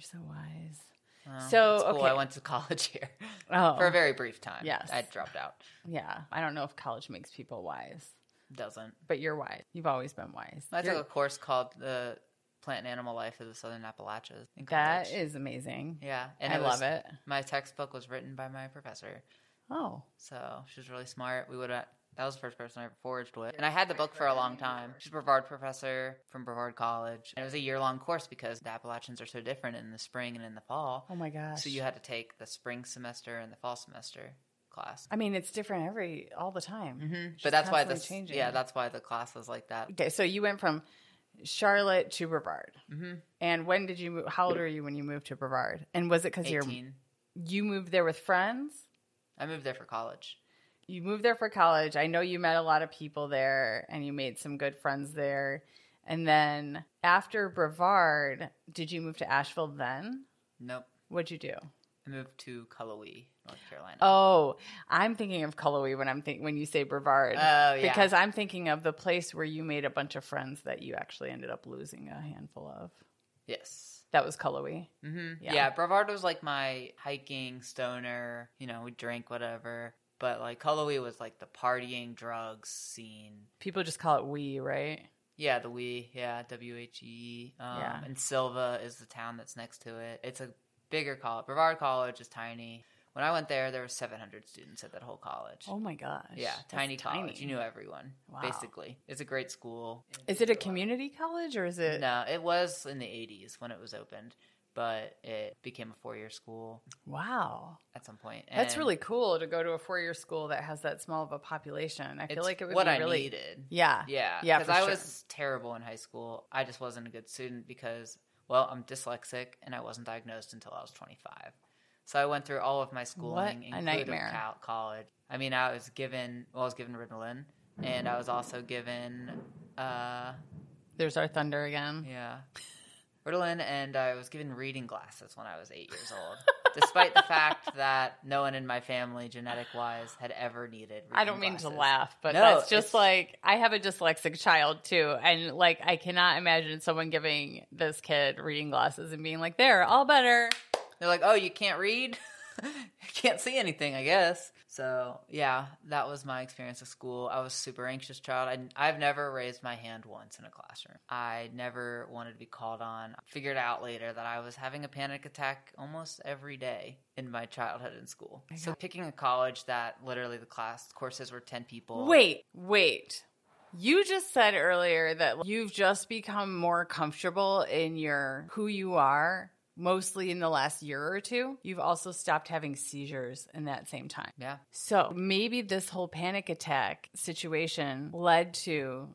You're so wise. So, cool. okay. I went to college here Oh, for a very brief time. Yes. I dropped out. yeah. I don't know if college makes people wise, Doesn't. but you're wise. You've always been wise. I took a course called the Plant and Animal Life of the Southern Appalachians. That is amazing. Yeah, and I it was- love it. My textbook was written by my professor, Oh, so she was really smart. We would have. That was the first person I ever foraged with, and I had the book for a long time. She's a Brevard professor from Brevard College. And it was a year long course because the Appalachians are so different in the spring and in the fall. oh my gosh. So you had to take the spring semester and the fall semester class. I mean, it's different every all the time. hmm But that's why this. changing. Yeah, that's why the class was like that. Okay, so you went from Charlotte to Brevard. hmm And when did you move? How old were you when you moved to Brevard? And was it because you're you moved there with friends? I moved there for college. You moved there for college. I know you met a lot of people there and you made some good friends there. And then after Brevard, did you move to Asheville then? Nope. What'd you do? I moved to Cullowhee, North Carolina. Oh, I'm thinking of Cullowhee when I'm think when you say Brevard. Oh, yeah. Because I'm thinking of the place where you made a bunch of friends that you actually ended up losing a handful of. yes. That was Cullowhee. hmm Yeah. Yeah. Brevard was like my hiking stoner. You know, we drank whatever. But like Cullowhee was like the partying drugs scene. People just call it Whee, right? Yeah, the Whee. Yeah, W H E. Um, Yeah. And Sylva is the town that's next to it. It's a bigger college. Brevard College is tiny. When I went there, there were 700 students at that whole college. Oh my gosh. yeah, tiny college. You knew everyone, Wow. basically. It's a great school. Is it a community college or is it? No, it was in the 80s when it was opened, but it became a four year school Wow. at some point. That's really cool to go to a four year school that has that small of a population. I feel like it would what be I really. needed. Yeah. Yeah, Yeah, Because I sure. was terrible in high school. I just wasn't a good student because, well, I'm dyslexic and I wasn't diagnosed until I was 25. So I went through all of my schooling, a including. Cal- college. I mean, I was given, well, I was given Ritalin, and I was also given, uh, There's our thunder again. yeah, Ritalin, and I was given reading glasses when I was eight years old. Despite the fact that no one in my family, genetic wise, had ever needed. Reading I don't mean to laugh, but No, that's just it's- like I have a dyslexic child too, and like I cannot imagine someone giving this kid reading glasses and being like, "There, all better." They're like, "Oh, you can't read? can't see anything, I guess." So yeah, that was my experience at school. I was a super anxious child. I, I've never raised my hand once in a classroom. I never wanted to be called on. I Figured out later that I was having a panic attack almost every day in my childhood in school. So picking a college that literally the class courses were ten people. Wait, wait. You just said earlier that you've just become more comfortable in your who you are mostly in the last year or two. You've also stopped having seizures in that same time. Yeah. So maybe this whole panic attack situation led to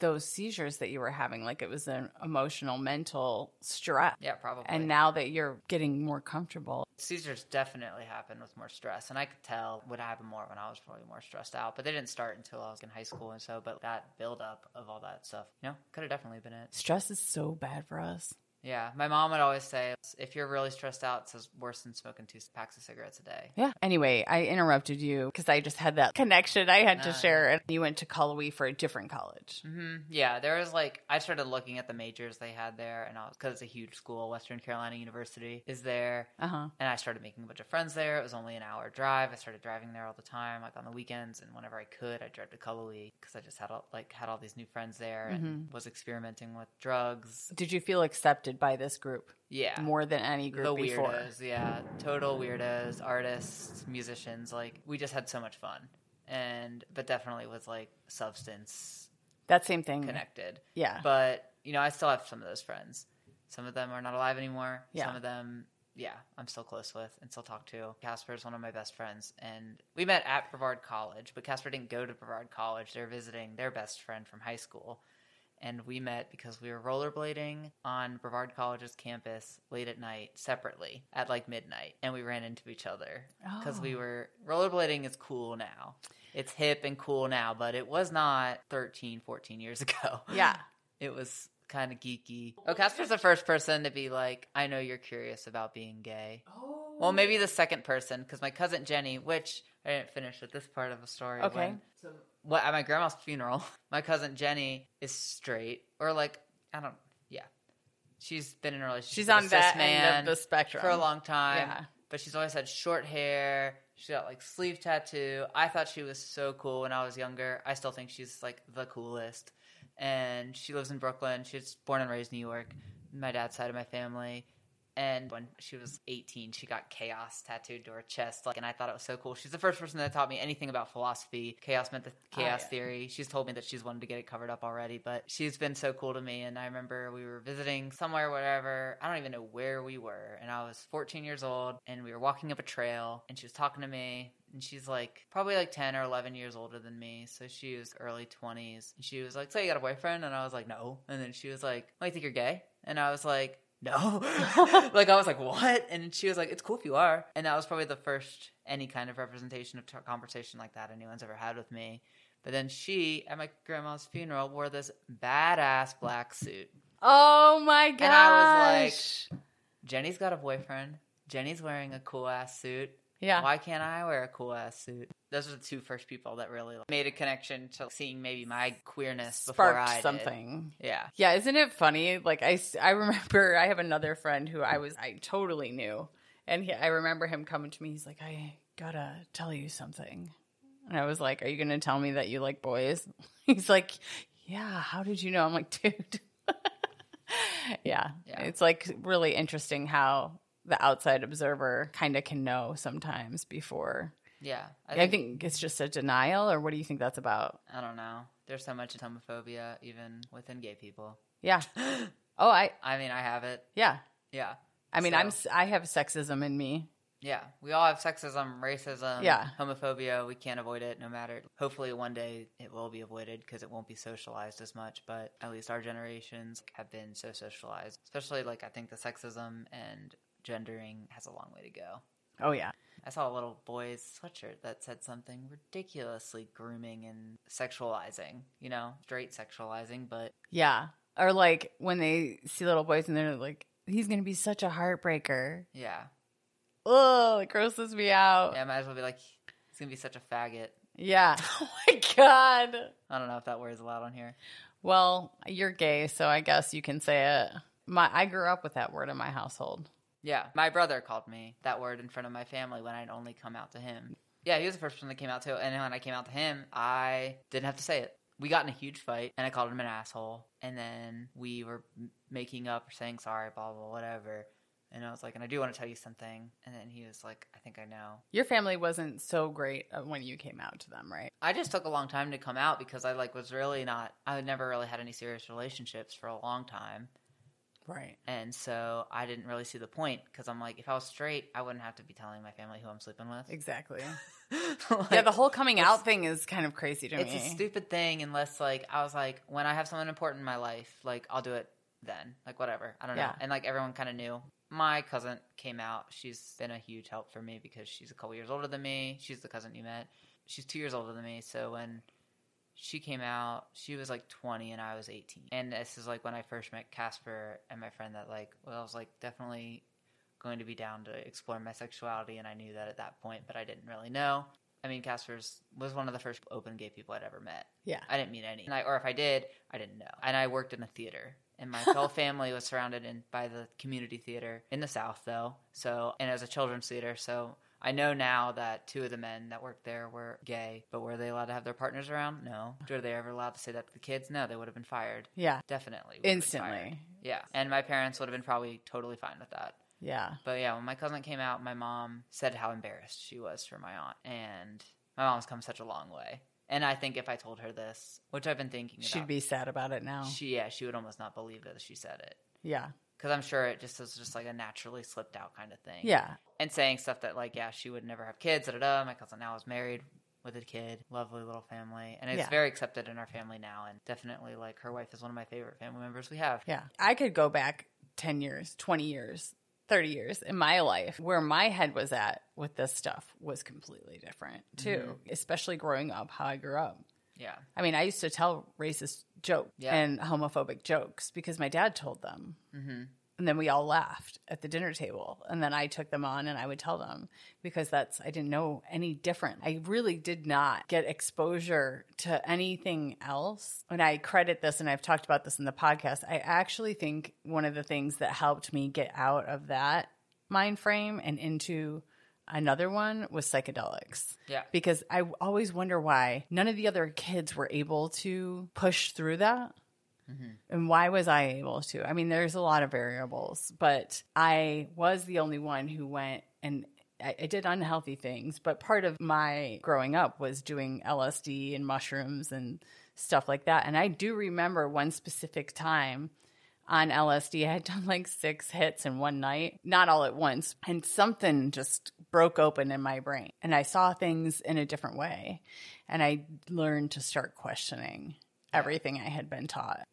those seizures that you were having, like it was an emotional, mental stress. Yeah, probably. And now that you're getting more comfortable, Seizures definitely happened with more stress, and I could tell would happen more when I was probably more stressed out. But they didn't start until I was in high school, and so but that buildup of all that stuff, you know, could have definitely been it. stress is so bad for us. Yeah, my mom would always say, if you're really stressed out, it's worse than smoking two packs of cigarettes a day. Yeah. Anyway, I interrupted you because I just had that connection I had to Ah. share. And you went to Cullowhee for a different college. hmm Yeah, there was like I started looking at the majors they had there, and I was because it's a huge school. Western Carolina University is there, Uh huh. and I started making a bunch of friends there. It was only an hour drive. I started driving there all the time, like on the weekends, and whenever I could, I drove to Cullowhee because I just had all, like had all these new friends there and was experimenting with drugs. Did you feel accepted by this group Yeah, more than any group the before? weirdos. Yeah, total weirdos, artists, musicians. Like we just had so much fun, and but definitely with like substance That same thing. connected. Yeah. But, you know, I still have some of those friends. Some of them are not alive anymore. Yeah. Some of them, yeah, I'm still close with and still talk to. Casper is one of my best friends. And we met at Brevard College, but Casper didn't go to Brevard College. They're visiting their best friend from high school. And we met because we were rollerblading on Brevard College's campus late at night, separately, at like midnight. And we ran into each other because we Oh. were rollerblading is cool now. It's hip and cool now, but it was not 13, 14 years ago. Yeah. It was kind of geeky. Oh, Casper's the first person to be like, I know you're curious about being gay. Oh. Well, maybe the second person because my cousin Jenny, which I didn't finish with this part of the story. Okay. when- so what at my grandma's funeral, my cousin Jenny is straight or like I don't. Yeah, she's been in a relationship. She's on that cis end of the spectrum for a long time. Yeah. But she's always had short hair. She got like sleeve tattoo. I thought she was so cool when I was younger. I still think she's like the coolest. And she lives in Brooklyn. She's born and raised in New York. My dad's side of my family. And when she was 18, she got chaos tattooed to her chest. Like, and I thought it was so cool. She's the first person that taught me anything about philosophy. Chaos meant the oh, chaos yeah. theory. She's told me that she's wanted to get it covered up already, but she's been so cool to me. And I remember we were visiting somewhere, whatever. I don't even know where we were. And I was 14 years old, and we were walking up a trail, and she was talking to me. And she's like probably like 10 or 11 years older than me. So she was early 20s. And she was like, So you got a boyfriend? And I was like, No. And then she was like, Oh, you think you're gay? And I was like, no. like I was like, what? And she was like, it's cool if you are. And that was probably the first any kind of representation of t- conversation like that anyone's ever had with me. But then she, at my grandma's funeral, wore this badass black suit. Oh my gosh. And I was like, Jenny's got a boyfriend. Jenny's wearing a cool ass suit. Yeah. Why can't I wear a cool ass suit? Those are the two first people that really like, made a connection to seeing maybe my queerness before Sparked I did. something. Yeah. Yeah, isn't it funny? Like I, I remember I have another friend who I was I totally knew, and he, I remember him coming to me. He's like, "I gotta tell you something," and I was like, "Are you gonna tell me that you like boys?" He's like, "Yeah." How did you know? I'm like, "Dude." yeah. Yeah. it's like really interesting how the outside observer kind of can know sometimes before. Yeah. I think it's just a denial, or what do you think that's about? I don't know. There's so much homophobia even within gay people. Yeah. Oh, I I mean, I have it. yeah. Yeah. I mean, So- I'm I have sexism in me. Yeah. We all have sexism, racism, Yeah. homophobia. We can't avoid it no matter. Hopefully, one day it will be avoided because it won't be socialized as much. But at least our generations have been so socialized. Especially, like, I think the sexism and gendering has a long way to go. Oh yeah. I saw a little boy's sweatshirt that said something ridiculously grooming and sexualizing, you know, straight sexualizing, but Yeah. Or like when they see little boys and they're like, he's going to be such a heartbreaker. yeah. Oh, it grosses me out. Yeah, I might as well be like, he's gonna be such a faggot. Yeah. Oh my God. I don't know if that word is allowed on here. Well, you're gay, so I guess you can say it. My I grew up with that word in my household. Yeah, my brother called me that word in front of my family when I'd only come out to him. Yeah, he was the first person that came out to, and when I came out to him, I didn't have to say it. We got in a huge fight, and I called him an asshole, and then we were making up or saying sorry, blah blah, whatever. And I was like, and I do want to tell you something. And then he was like, I think I know. Your family wasn't so great uh, when you came out to them, right? I just took a long time to come out because I like was really not. I had never really had any serious relationships for a long time. Right. And so I didn't really see the point because I'm like, if I was straight, I wouldn't have to be telling my family who I'm sleeping with. Exactly. Like, yeah, the whole coming out thing is kind of crazy to it's me. It's a stupid thing unless like I was like, when I have someone important in my life, like I'll do it then, like whatever. I don't know. And like everyone kind of knew. My cousin came out. She's been a huge help for me because she's a couple years older than me. She's the cousin you met. She's two years older than me. So when she came out, she was like 20 and I was 18. And this is like when I first met Casper and my friend that like, well, I was like definitely going to be down to explore my sexuality. And I knew that at that point, but I didn't really know. I mean, Casper's was one of the first open gay people I'd ever met. yeah. I didn't meet any, and I, or if I did, I didn't know. And I worked in a theater, and my whole family was surrounded in by the community theater in the South, though. So, and it was a children's theater, so I know now that two of the men that worked there were gay, but were they allowed to have their partners around? No. Were they ever allowed to say that to the kids? No, they would have been fired. Yeah. Definitely. would have been Instantly. Yeah. And my parents would have been probably totally fine with that. Yeah. But yeah, when my cousin came out, my mom said how embarrassed she was for my aunt. And my mom's come such a long way. And I think if I told her this, which I've been thinking about, She'd be sad about it now. she yeah, she would almost not believe that she said it. yeah. Because I'm sure it just was just like a naturally slipped out kind of thing. Yeah. And saying stuff that like, yeah, she would never have kids, da da da. My cousin now is married with a kid, lovely little family. And it's Yeah. very accepted in our family now. And definitely like her wife is one of my favorite family members we have. Yeah. I could go back 10 years, 20 years, 30 years in my life where my head was at with this stuff was completely different too, mm-hmm. especially growing up how I grew up. Yeah. I mean, I used to tell racist jokes Yeah. and homophobic jokes because my dad told them. Mm-hmm. And then we all laughed at the dinner table. And then I took them on and I would tell them because that's, I didn't know any different. I really did not get exposure to anything else. And I credit this, and I've talked about this in the podcast. I actually think one of the things that helped me get out of that mind frame and into another one was psychedelics. Yeah. Because I always wonder why none of the other kids were able to push through that. Mm-hmm. And why was I able to? I mean, there's a lot of variables, but I was the only one who went and I, I did unhealthy things. But part of my growing up was doing LSD and mushrooms and stuff like that. And I do remember one specific time on LSD. I had done like six hits in one night, not all at once. And something just broke open in my brain. And I saw things in a different way. And I learned to start questioning everything I had been taught.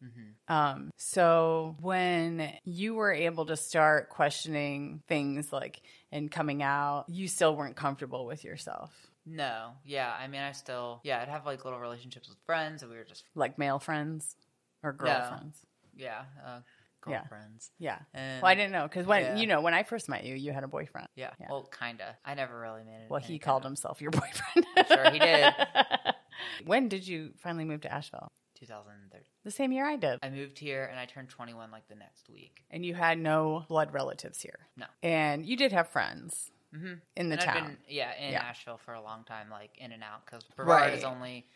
Um, so when you were able to start questioning things like and coming out, you still weren't comfortable with yourself. No, yeah. I mean, I still, yeah, I'd have like little relationships with friends, and we were just, Like male friends or girlfriends. Yeah, uh, Yeah. girlfriends. Yeah. And Well, I didn't know because when Yeah. you know when I first met you, you had a boyfriend. Yeah, Yeah. well, kinda. I never really made it. Well, he called kind himself your boyfriend. sure he did. when did you finally move to Asheville? of 2013. The same year I did. I moved here and I turned 21 like the next week. And you had no blood relatives here. No. And you did have friends Mm-hmm. in the and town. I've been, yeah, in Yeah. Asheville for a long time, like in and out, because Brevard is only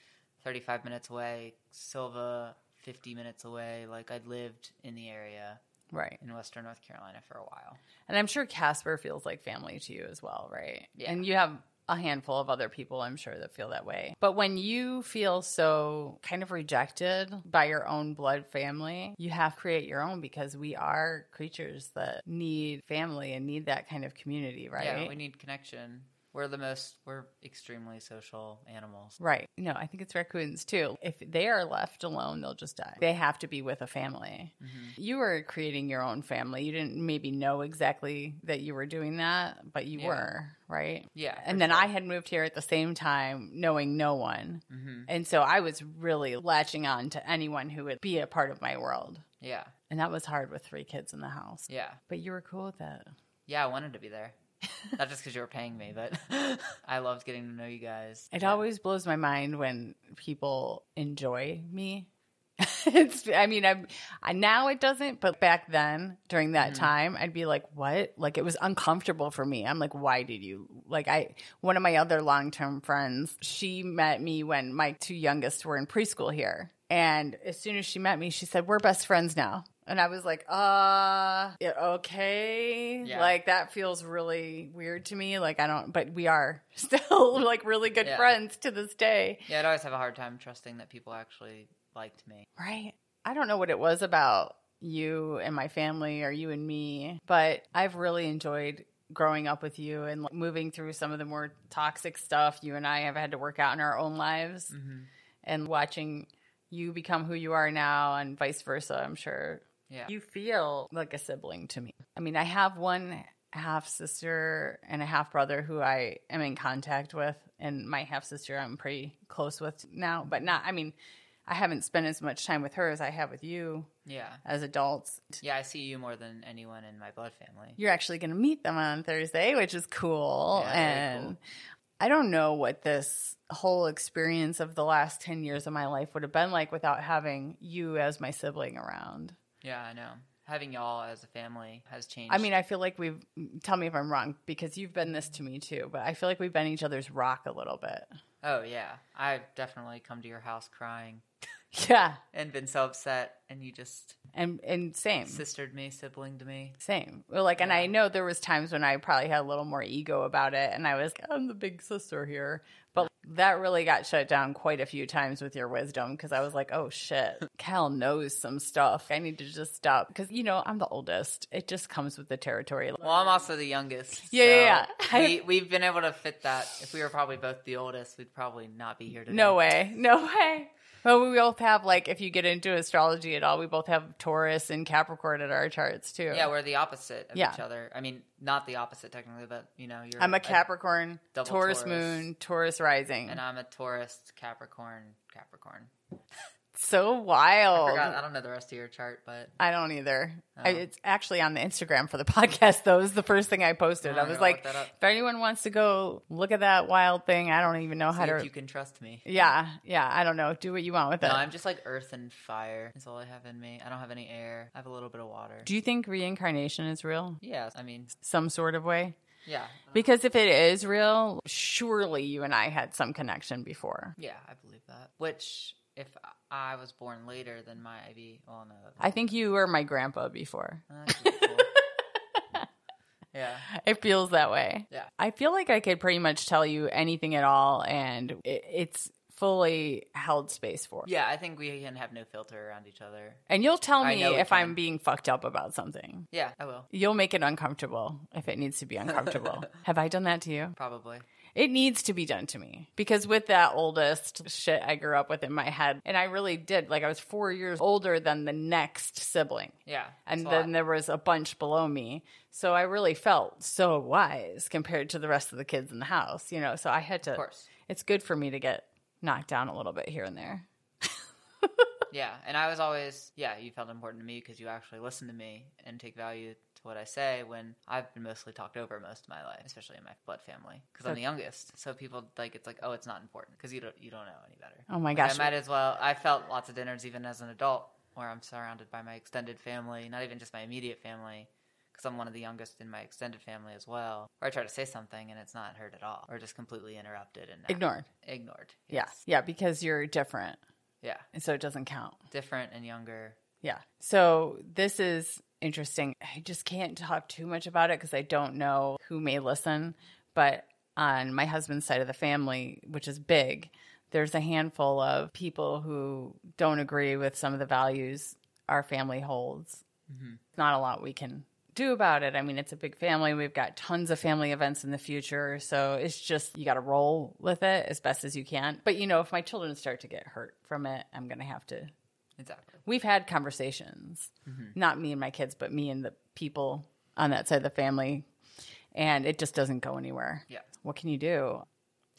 35 minutes away, Sylva 50 minutes away. Like I'd lived in the area right. in Western North Carolina for a while. And I'm sure Casper feels like family to you as well, right? Yeah. And you have a handful of other people, I'm sure, that feel that way. But when you feel so kind of rejected by your own blood family, you have to create your own because we are creatures that need family and need that kind of community, right? Yeah, we need connection. We're the most, we're extremely social animals. Right. No, I think it's raccoons too. If they are left alone, they'll just die. They have to be with a family. Mm-hmm. You were creating your own family. You didn't maybe know exactly that you were doing that, but you Yeah. were, right? Yeah. And then sure. I had moved here at the same time, knowing no one. Mhm. And so I was really latching on to anyone who would be a part of my world. Yeah. And that was hard with three kids in the house. Yeah. But you were cool with that. Yeah, I wanted to be there. Not just because you were paying me, but I loved getting to know you guys. It Yeah. always blows my mind when people enjoy me. it's, I mean, I'm, I now it doesn't, but back then during that mm-hmm. time, I'd be like, "What?" Like it was uncomfortable for me. I'm like, "Why did you?" Like I, one of my other long term friends, she met me when my two youngest were in preschool here, and as soon as she met me, she said, "We're best friends now." And I was like, uh, yeah, okay. Yeah. Like that feels really weird to me. Like I don't, but we are still like really good Yeah. friends to this day. Yeah, I'd always have a hard time trusting that people actually liked me. Right. I don't know what it was about you and my family or you and me, but I've really enjoyed growing up with you and like, moving through some of the more toxic stuff you and I have had to work out in our own lives Mm-hmm. and watching you become who you are now and vice versa, I'm sure. Yeah. You feel like a sibling to me. I mean, I have one half sister and a half brother who I am in contact with, and my half sister I'm pretty close with now, but not, I mean, I haven't spent as much time with her as I have with you Yeah. as adults. Yeah, I see you more than anyone in my blood family. You're actually going to meet them on Thursday, which is cool. Yeah, and cool. I don't know what this whole experience of the last 10 years of my life would have been like without having you as my sibling around. Yeah, I know. Having y'all as a family has changed. I mean, I feel like we've, tell me if I'm wrong, because you've been this to me too, but I feel like we've been each other's rock a little bit. oh yeah, I've definitely come to your house crying Yeah. and been so upset, and you just And, and same. sistered me, sibling to me. Same. Well, like, and I know there was times when I probably had a little more ego about it, and I was, like I'm the big sister here. But that really got shut down quite a few times with your wisdom because I was like, oh shit, Cal knows some stuff. I need to just stop because you know I'm the oldest. It just comes with the territory. Well, I'm also the youngest. Yeah, yeah, yeah. we, we've been able to fit that. If we were probably both the oldest, we'd probably not be here today. No way, no way. Well, we both have like, if you get into astrology at all, we both have Taurus and Capricorn at our charts too. Yeah, we're the opposite of Yeah. each other. I mean, not the opposite technically, but you know, you're. I'm a Capricorn, double Taurus, Taurus. moon, Taurus rising. and I'm a Taurus, Capricorn, Capricorn. so I wild. forgot. I don't know the rest of your chart, but I don't either. I, Oh. it's actually on the Instagram for the podcast, though. It was the first thing I posted. Oh, I I was like, look that up. if anyone wants to go look at that wild thing, I don't even know how to. if you can trust me. yeah, yeah. I don't know. Do what you want with No, it. No, I'm just like earth and fire. That's all I have in me. I don't have any air. I have a little bit of water. Do you think reincarnation is real? Yeah, I mean, Some sort of way? yeah, Because if it is real, surely you and I had some connection before. yeah, I believe that. Which, if I was born later, than my be. Well, no, I think you were my grandpa before. Ah, cool. yeah, It feels that way. yeah. I feel like I could pretty much tell you anything at all, and it, it's fully held space for. Yeah, I think we can have no filter around each other. And you'll tell me if I'm being fucked up about something. Yeah, I will. You'll make it uncomfortable if it needs to be uncomfortable. Have I done that to you? Probably. It needs to be done to me because with that oldest shit I grew up with in my head, and I really did, like I was four years older than the next sibling. Yeah. And then there was a bunch below me. So I really felt so wise compared to the rest of the kids in the house, you know. So I had to, Of course. it's good for me to get knocked down a little bit here and there. Yeah, and I was always, yeah, you felt important to me because you actually listened to me and take value to what I say when I've been mostly talked over most of my life, especially in my blood family because I'm the youngest. So people like it's like, oh, it's not important because you don't you don't know any better. Oh my Like, gosh. I might as well. I felt lots of dinners even as an adult where I'm surrounded by my extended family, not even just my immediate family. Because I'm one of the youngest in my extended family as well. where I try to say something and it's not heard at all, or just completely interrupted and Ignored. Ignored. Yeah. Yes. Yeah. Because you're different. Yeah. And so it doesn't count. Different and younger. Yeah. So this is interesting. I just can't talk too much about it because I don't know who may listen. But on my husband's side of the family, which is big, there's a handful of people who don't agree with some of the values our family holds. Mm-hmm. Not a lot we can do about it. I mean, it's a big family. We've got tons of family events in the future. So it's just, you got to roll with it as best as you can. But, you know, if my children start to get hurt from it, I'm going to have to Exactly. we've had conversations mm-hmm. not me and my kids but me and the people on that side of the family and it just doesn't go anywhere Yeah. what can you do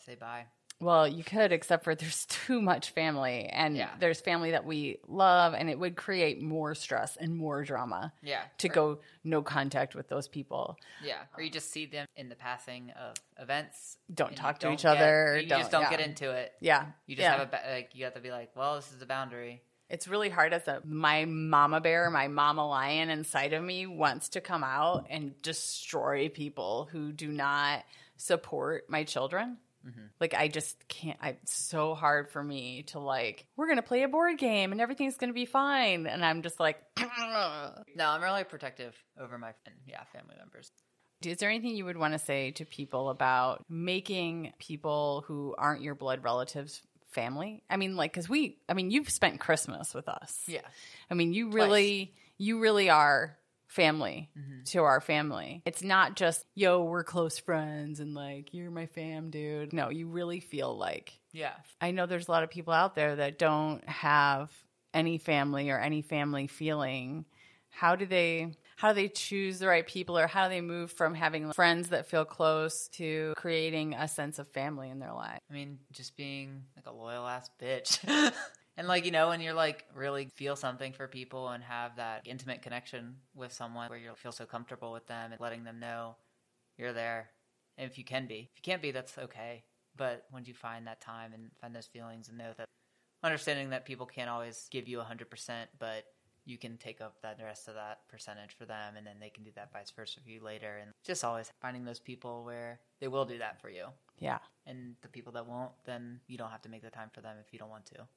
Say bye. well you could except for there's too much family and Yeah. there's family that we love and it would create more stress and more drama Yeah. to or- go no contact with those people Yeah. Or you just see them in the passing of events. Don't talk to each get- other, You don't- just don't yeah. get into it. yeah You just yeah. have a like. You have to be like, well, this is a boundary. It's really hard as a my mama bear, my mama lion inside of me wants to come out and destroy people who do not support my children. Mm-hmm. Like I just can't. I, it's so hard for me to like. We're gonna play a board game and everything's gonna be fine, and I'm just like. No, I'm really protective over my yeah family members. Is there anything you would want to say to people about making people who aren't your blood relatives family? I mean, like, because we, I mean, you've spent Christmas with us. Yeah. I mean, you really, you really are family Mm-hmm. to our family. It's not just, yo, we're close friends and like, you're my fam, dude. No, you really feel like, Yeah. I know there's a lot of people out there that don't have any family or any family feeling. How do they how do they choose the right people or how do they move from having friends that feel close to creating a sense of family in their life? I mean, just being like a loyal ass bitch. and like, you know, when you're like really feel something for people and have that intimate connection with someone where you feel so comfortable with them and letting them know you're there. And if you can be, if you can't be, that's okay. But when you find that time and find those feelings and know that understanding that people can't always give you 100%, but you can take up that rest of that percentage for them and then they can do that vice versa for you later. And just always finding those people where they will do that for you Yeah. and the people that won't, then you don't have to make the time for them if you don't want to.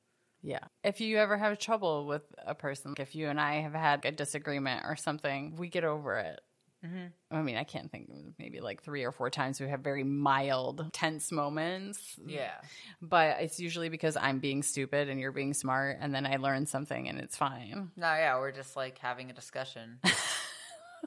Yeah. If you ever have trouble with a person, like if you and I have had a disagreement or something, we get over it. Mm-hmm. I mean, I can't think of maybe like three or four times we have very mild, tense moments. Yeah, But it's usually because I'm being stupid and you're being smart, and then I learn something and it's fine. no, yeah, we're just like having a discussion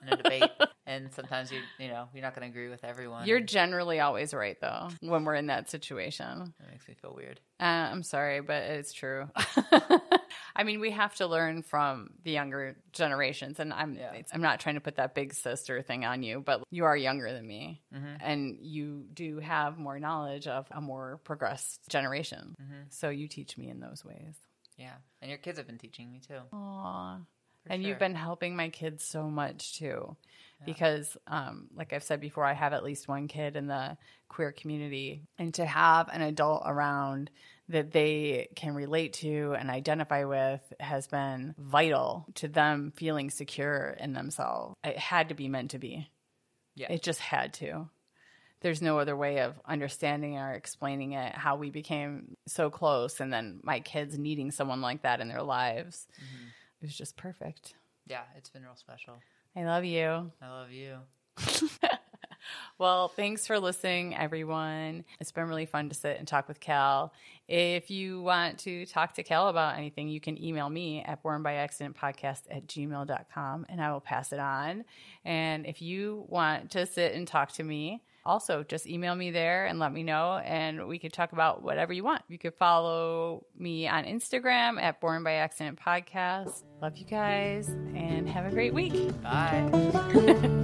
and a debate, and sometimes you, you know, you're not going to agree with everyone. You're generally always right, though, when we're in that situation. it makes me feel weird. Uh, I'm sorry, but it's true. I mean, we have to learn from the younger generations, and I'm Yeah. it's, I'm not trying to put that big sister thing on you, but you are younger than me, Mhm. and you do have more knowledge of a more progressed generation. Mhm. So you teach me in those ways. Yeah. And your kids have been teaching me too. Aw. And sure. you've been helping my kids so much too. Because, um, like I've said before, I have at least one kid in the queer community. And to have an adult around that they can relate to and identify with has been vital to them feeling secure in themselves. It had to be meant to be. Yeah. It just had to. There's no other way of understanding or explaining it, how we became so close, and then my kids needing someone like that in their lives. Mm-hmm. It was just perfect. yeah, it's been real special. I love you. I love you. Well, thanks for listening, everyone. It's been really fun to sit and talk with Cal. If you want to talk to Cal about anything, you can email me at born by accident podcast at gmail.com and I will pass it on. And if you want to sit and talk to me, also just email me there and let me know and we could talk about whatever you want. You could follow me on Instagram at born by accident podcast. Love you guys and have a great week. Bye.